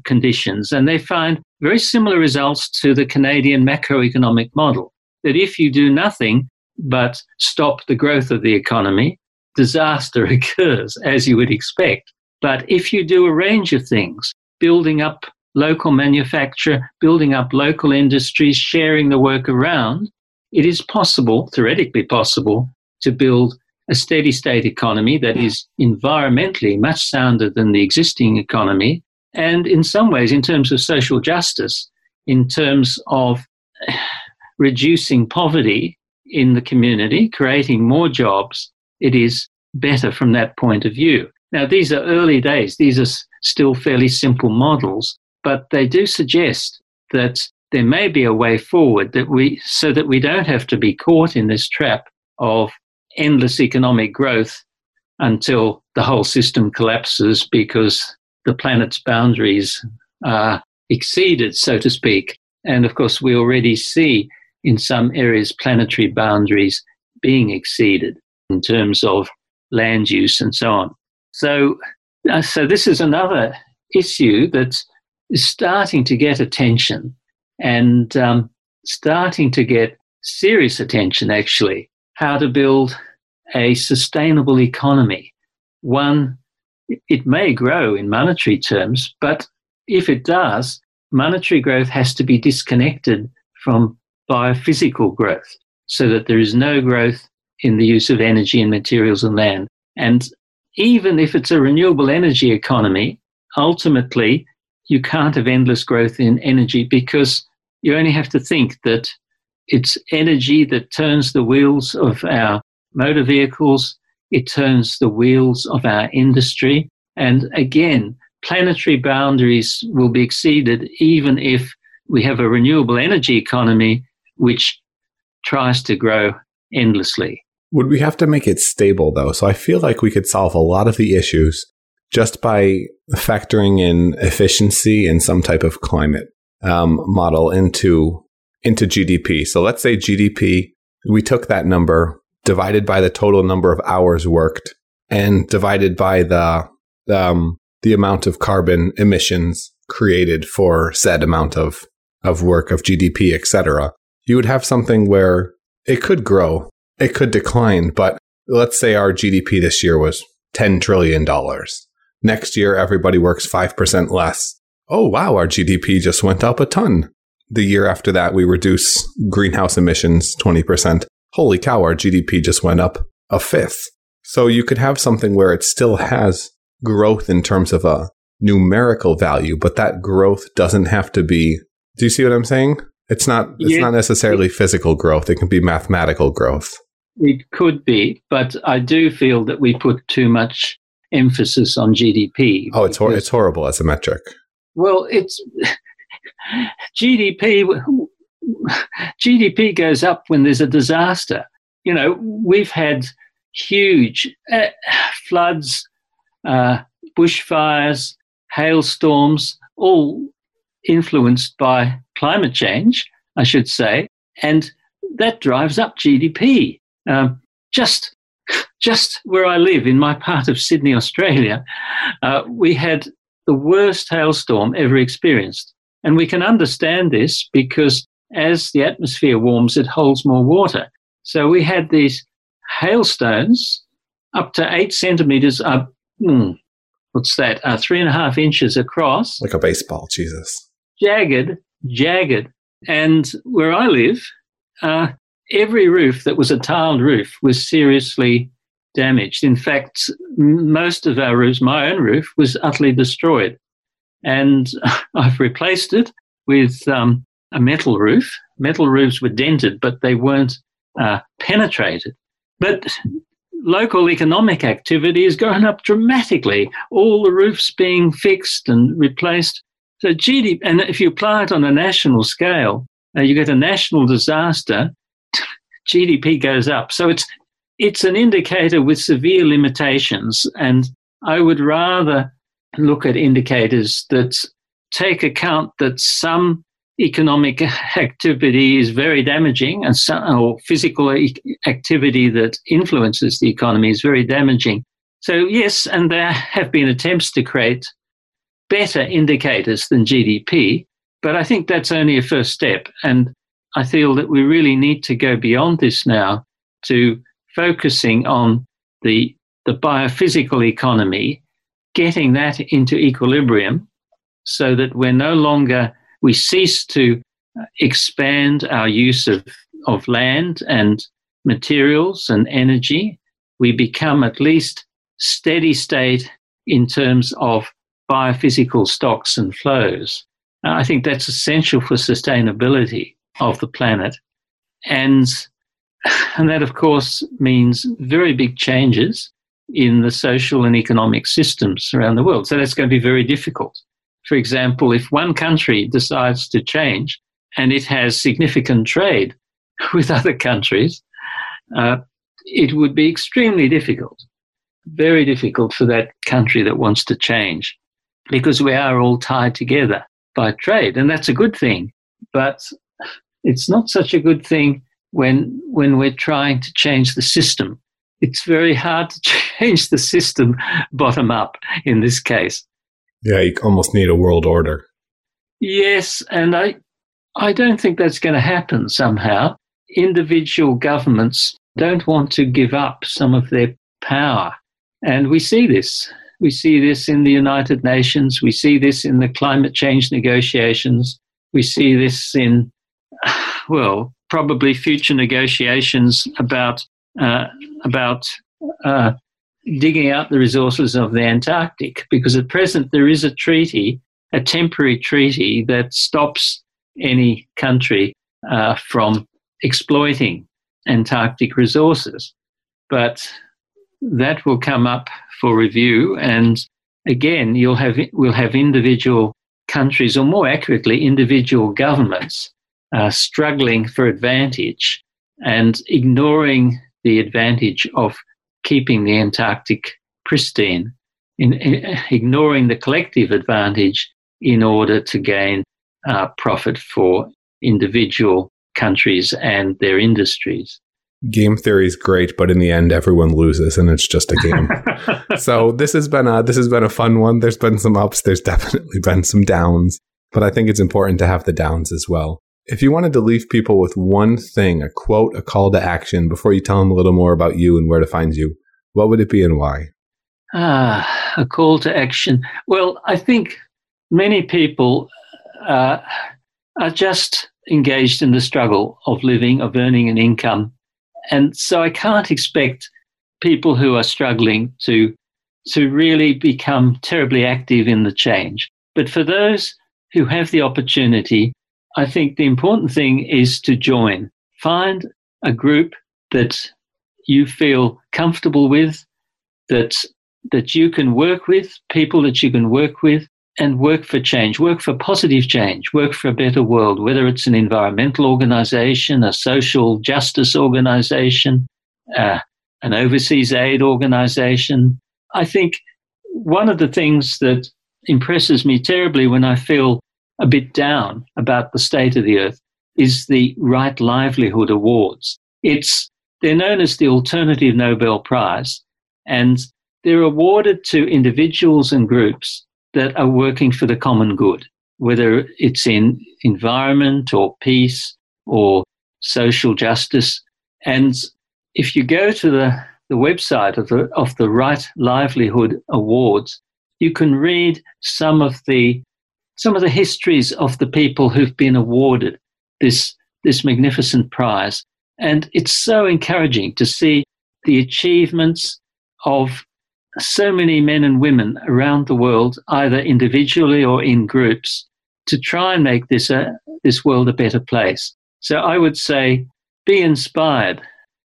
conditions. And they find very similar results to the Canadian macroeconomic model that if you do nothing but stop the growth of the economy, disaster occurs, as you would expect. But if you do a range of things, building up local manufacture, building up local industries, sharing the work around, it is possible, theoretically possible, to build a steady state economy that is environmentally much sounder than the existing economy. And in some ways, in terms of social justice, in terms of reducing poverty in the community, creating more jobs, it is better from that point of view. Now, these are early days, these are still fairly simple models, but they do suggest that there may be a way forward that we so that we don't have to be caught in this trap of endless economic growth until the whole system collapses because the planet's boundaries are exceeded, so to speak. And of course, we already see in some areas planetary boundaries being exceeded in terms of land use and so on. So, uh, so this is another issue that is starting to get attention and um, starting to get serious attention, actually, how to build a sustainable economy. One, it may grow in monetary terms, but if it does, monetary growth has to be disconnected from biophysical growth so that there is no growth in the use of energy and materials and land. And even if it's a renewable energy economy, ultimately you can't have endless growth in energy because you only have to think that it's energy that turns the wheels of our motor vehicles, it turns the wheels of our industry. And again, planetary boundaries will be exceeded even if we have a renewable energy economy which tries to grow endlessly.
Would we have to make it stable though? So I feel like we could solve a lot of the issues just by factoring in efficiency and some type of climate um, model into into GDP. So let's say GDP, we took that number divided by the total number of hours worked and divided by the um, the amount of carbon emissions created for said amount of of work of GDP, etc. You would have something where it could grow, it could decline, but let's say our GDP this year was $10 trillion. Next year, everybody works 5% less. Oh, wow, our GDP just went up a ton. The year after that, we reduce greenhouse emissions 20%. Holy cow, our GDP just went up a fifth. So you could have something where it still has growth in terms of a numerical value, but that growth doesn't have to be. Do you see what I'm saying? It's not. It's yeah. not necessarily physical growth. It can be mathematical growth.
It could be, but I do feel that we put too much emphasis on GDP.
Oh, it's hor- it's horrible as a metric.
Well, it's GDP. GDP goes up when there's a disaster. You know, we've had huge uh, floods, uh, bushfires, hailstorms, all influenced by climate change, I should say, and that drives up GDP. Um, just, just where I live in my part of Sydney, Australia, uh, we had the worst hailstorm ever experienced. And we can understand this because as the atmosphere warms, it holds more water. So we had these hailstones up to eight centimeters up. Hmm, what's that? Uh, three and a half inches across.
Like a baseball, Jesus.
Jagged, jagged. And where I live, uh, every roof that was a tiled roof was seriously damaged. In fact, most of our roofs, my own roof, was utterly destroyed. And I've replaced it with um, a metal roof. Metal roofs were dented, but they weren't uh, penetrated. But local economic activity has gone up dramatically. All the roofs being fixed and replaced. So GDP, and if you apply it on a national scale, uh, you get a national disaster, GDP goes up. So it's it's an indicator with severe limitations, and I would rather look at indicators that take account that some economic activity is very damaging and some, or physical activity that influences the economy is very damaging. So yes, and there have been attempts to create better indicators than GDP, but I think that's only a first step. And I feel that we really need to go beyond this now to focusing on the, the biophysical economy, getting that into equilibrium so that we're no longer, we cease to expand our use of, of land and materials and energy. We become at least steady state in terms of biophysical stocks and flows. I think that's essential for sustainability of the planet. And, and that, of course, means very big changes in the social and economic systems around the world. So that's going to be very difficult. For example, if one country decides to change and it has significant trade with other countries, uh, it would be extremely difficult, very difficult for that country that wants to change because we are all tied together by trade, and that's a good thing. But it's not such a good thing when when we're trying to change the system. It's very hard to change the system bottom up in this case.
Yeah, you almost need a world order.
Yes, and I I don't think that's going to happen somehow. Individual governments don't want to give up some of their power. And we see this. We see this in the United Nations. We see this in the climate change negotiations. We see this in, well, probably future negotiations about uh, about uh, digging out the resources of the Antarctic. Because at present there is a treaty, a temporary treaty that stops any country uh, from exploiting Antarctic resources. But that will come up for review. And again, you'll have, we'll have individual countries, or more accurately, individual governments uh, struggling for advantage and ignoring the advantage of keeping the Antarctic pristine, in, in, ignoring the collective advantage in order to gain uh, profit for individual countries and their industries.
Game theory is great, but in the end, everyone loses, and it's just a game. so this has been a this has been a fun one. There's been some ups. There's definitely been some downs, but I think it's important to have the downs as well. If you wanted to leave people with one thing, a quote, a call to action, before you tell them a little more about you and where to find you, what would it be and why?
Ah, a call to action. Well, I think many people uh, are just engaged in the struggle of living, of earning an income. And so I can't expect people who are struggling to, to really become terribly active in the change. But for those who have the opportunity, I think the important thing is to join. Find a group that you feel comfortable with, that that you can work with, people that you can work with, and work for change, work for positive change, work for a better world, whether it's an environmental organization, a social justice organization, uh, an overseas aid organization. I think one of the things that impresses me terribly when I feel a bit down about the state of the earth is the Right Livelihood Awards. It's they're known as the Alternative Nobel Prize, and they're awarded to individuals and groups that are working for the common good, whether it's in environment or peace or social justice. And if you go to the, the website of the, of the Right Livelihood Awards, you can read some of the some of the histories of the people who've been awarded this this magnificent prize. And it's so encouraging to see the achievements of so many men and women around the world, either individually or in groups, to try and make this a, this world a better place. So I would say be inspired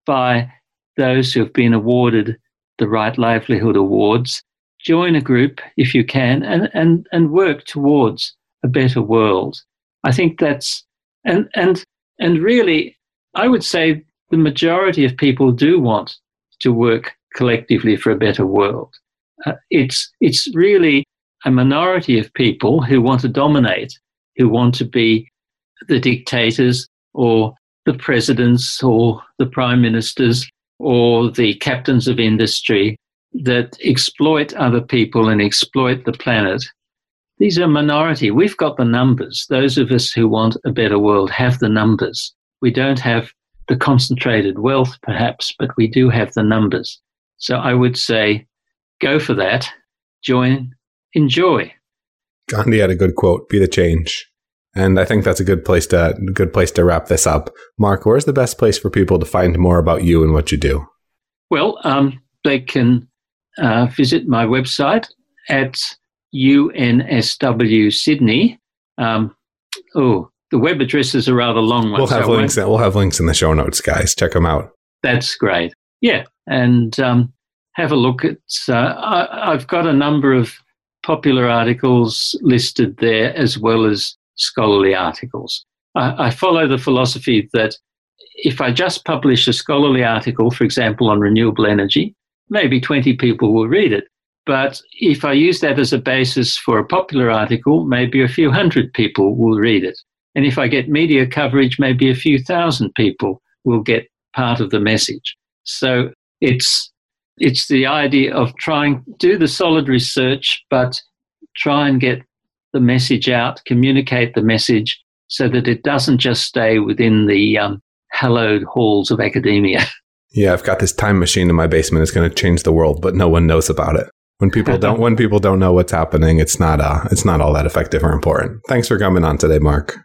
by those who have been awarded the Right Livelihood Awards. Join a group if you can and, and, and work towards a better world. I think that's and and and really I would say the majority of people do want to work collectively for a better world. Uh, it's, it's really a minority of people who want to dominate, who want to be the dictators or the presidents or the prime ministers or the captains of industry that exploit other people and exploit the planet. These are minority. We've got the numbers. Those of us who want a better world have the numbers. We don't have the concentrated wealth, perhaps, but we do have the numbers. So I would say go for that, join, enjoy.
Gandhi had a good quote, be the change. And I think that's a good place to good place to wrap this up. Mark, where's the best place for people to find more about you and what you do?
Well, um, they can uh, visit my website at UNSW Sydney. Um, oh, the web address is a rather long one.
We'll have links. We'll have links in the show notes, guys. Check them out.
That's great. Yeah, and um, have a look at. Uh, I, I've got a number of popular articles listed there as well as scholarly articles. I, I, follow the philosophy that if I just publish a scholarly article, for example, on renewable energy, maybe 20 people will read it. But if I use that as a basis for a popular article, maybe a few hundred people will read it. And if I get media coverage, maybe a few thousand people will get part of the message. So it's it's the idea of trying do the solid research, but try and get the message out, communicate the message, so that it doesn't just stay within the um, hallowed halls of academia.
Yeah, I've got this time machine in my basement. It's going to change the world, but no one knows about it. When people don't, when people don't know what's happening, it's not, uh, it's not all that effective or important. Thanks for coming on today, Mark.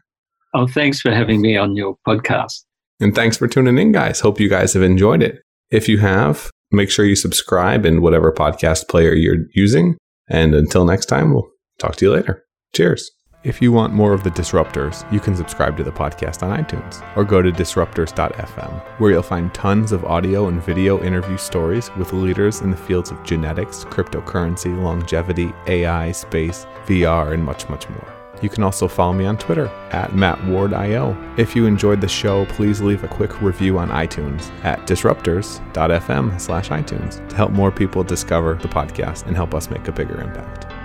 Oh, thanks for having me on your podcast.
And thanks for tuning in, guys. Hope you guys have enjoyed it. If you have, make sure you subscribe in whatever podcast player you're using. And until next time, we'll talk to you later. Cheers. If you want more of the Disruptors, you can subscribe to the podcast on iTunes or go to disruptors.fm, where you'll find tons of audio and video interview stories with leaders in the fields of genetics, cryptocurrency, longevity, AI, space, VR, and much, much more. You can also follow me on Twitter at MattWardIO. If you enjoyed the show, please leave a quick review on iTunes at disruptors.fm slash iTunes to help more people discover the podcast and help us make a bigger impact.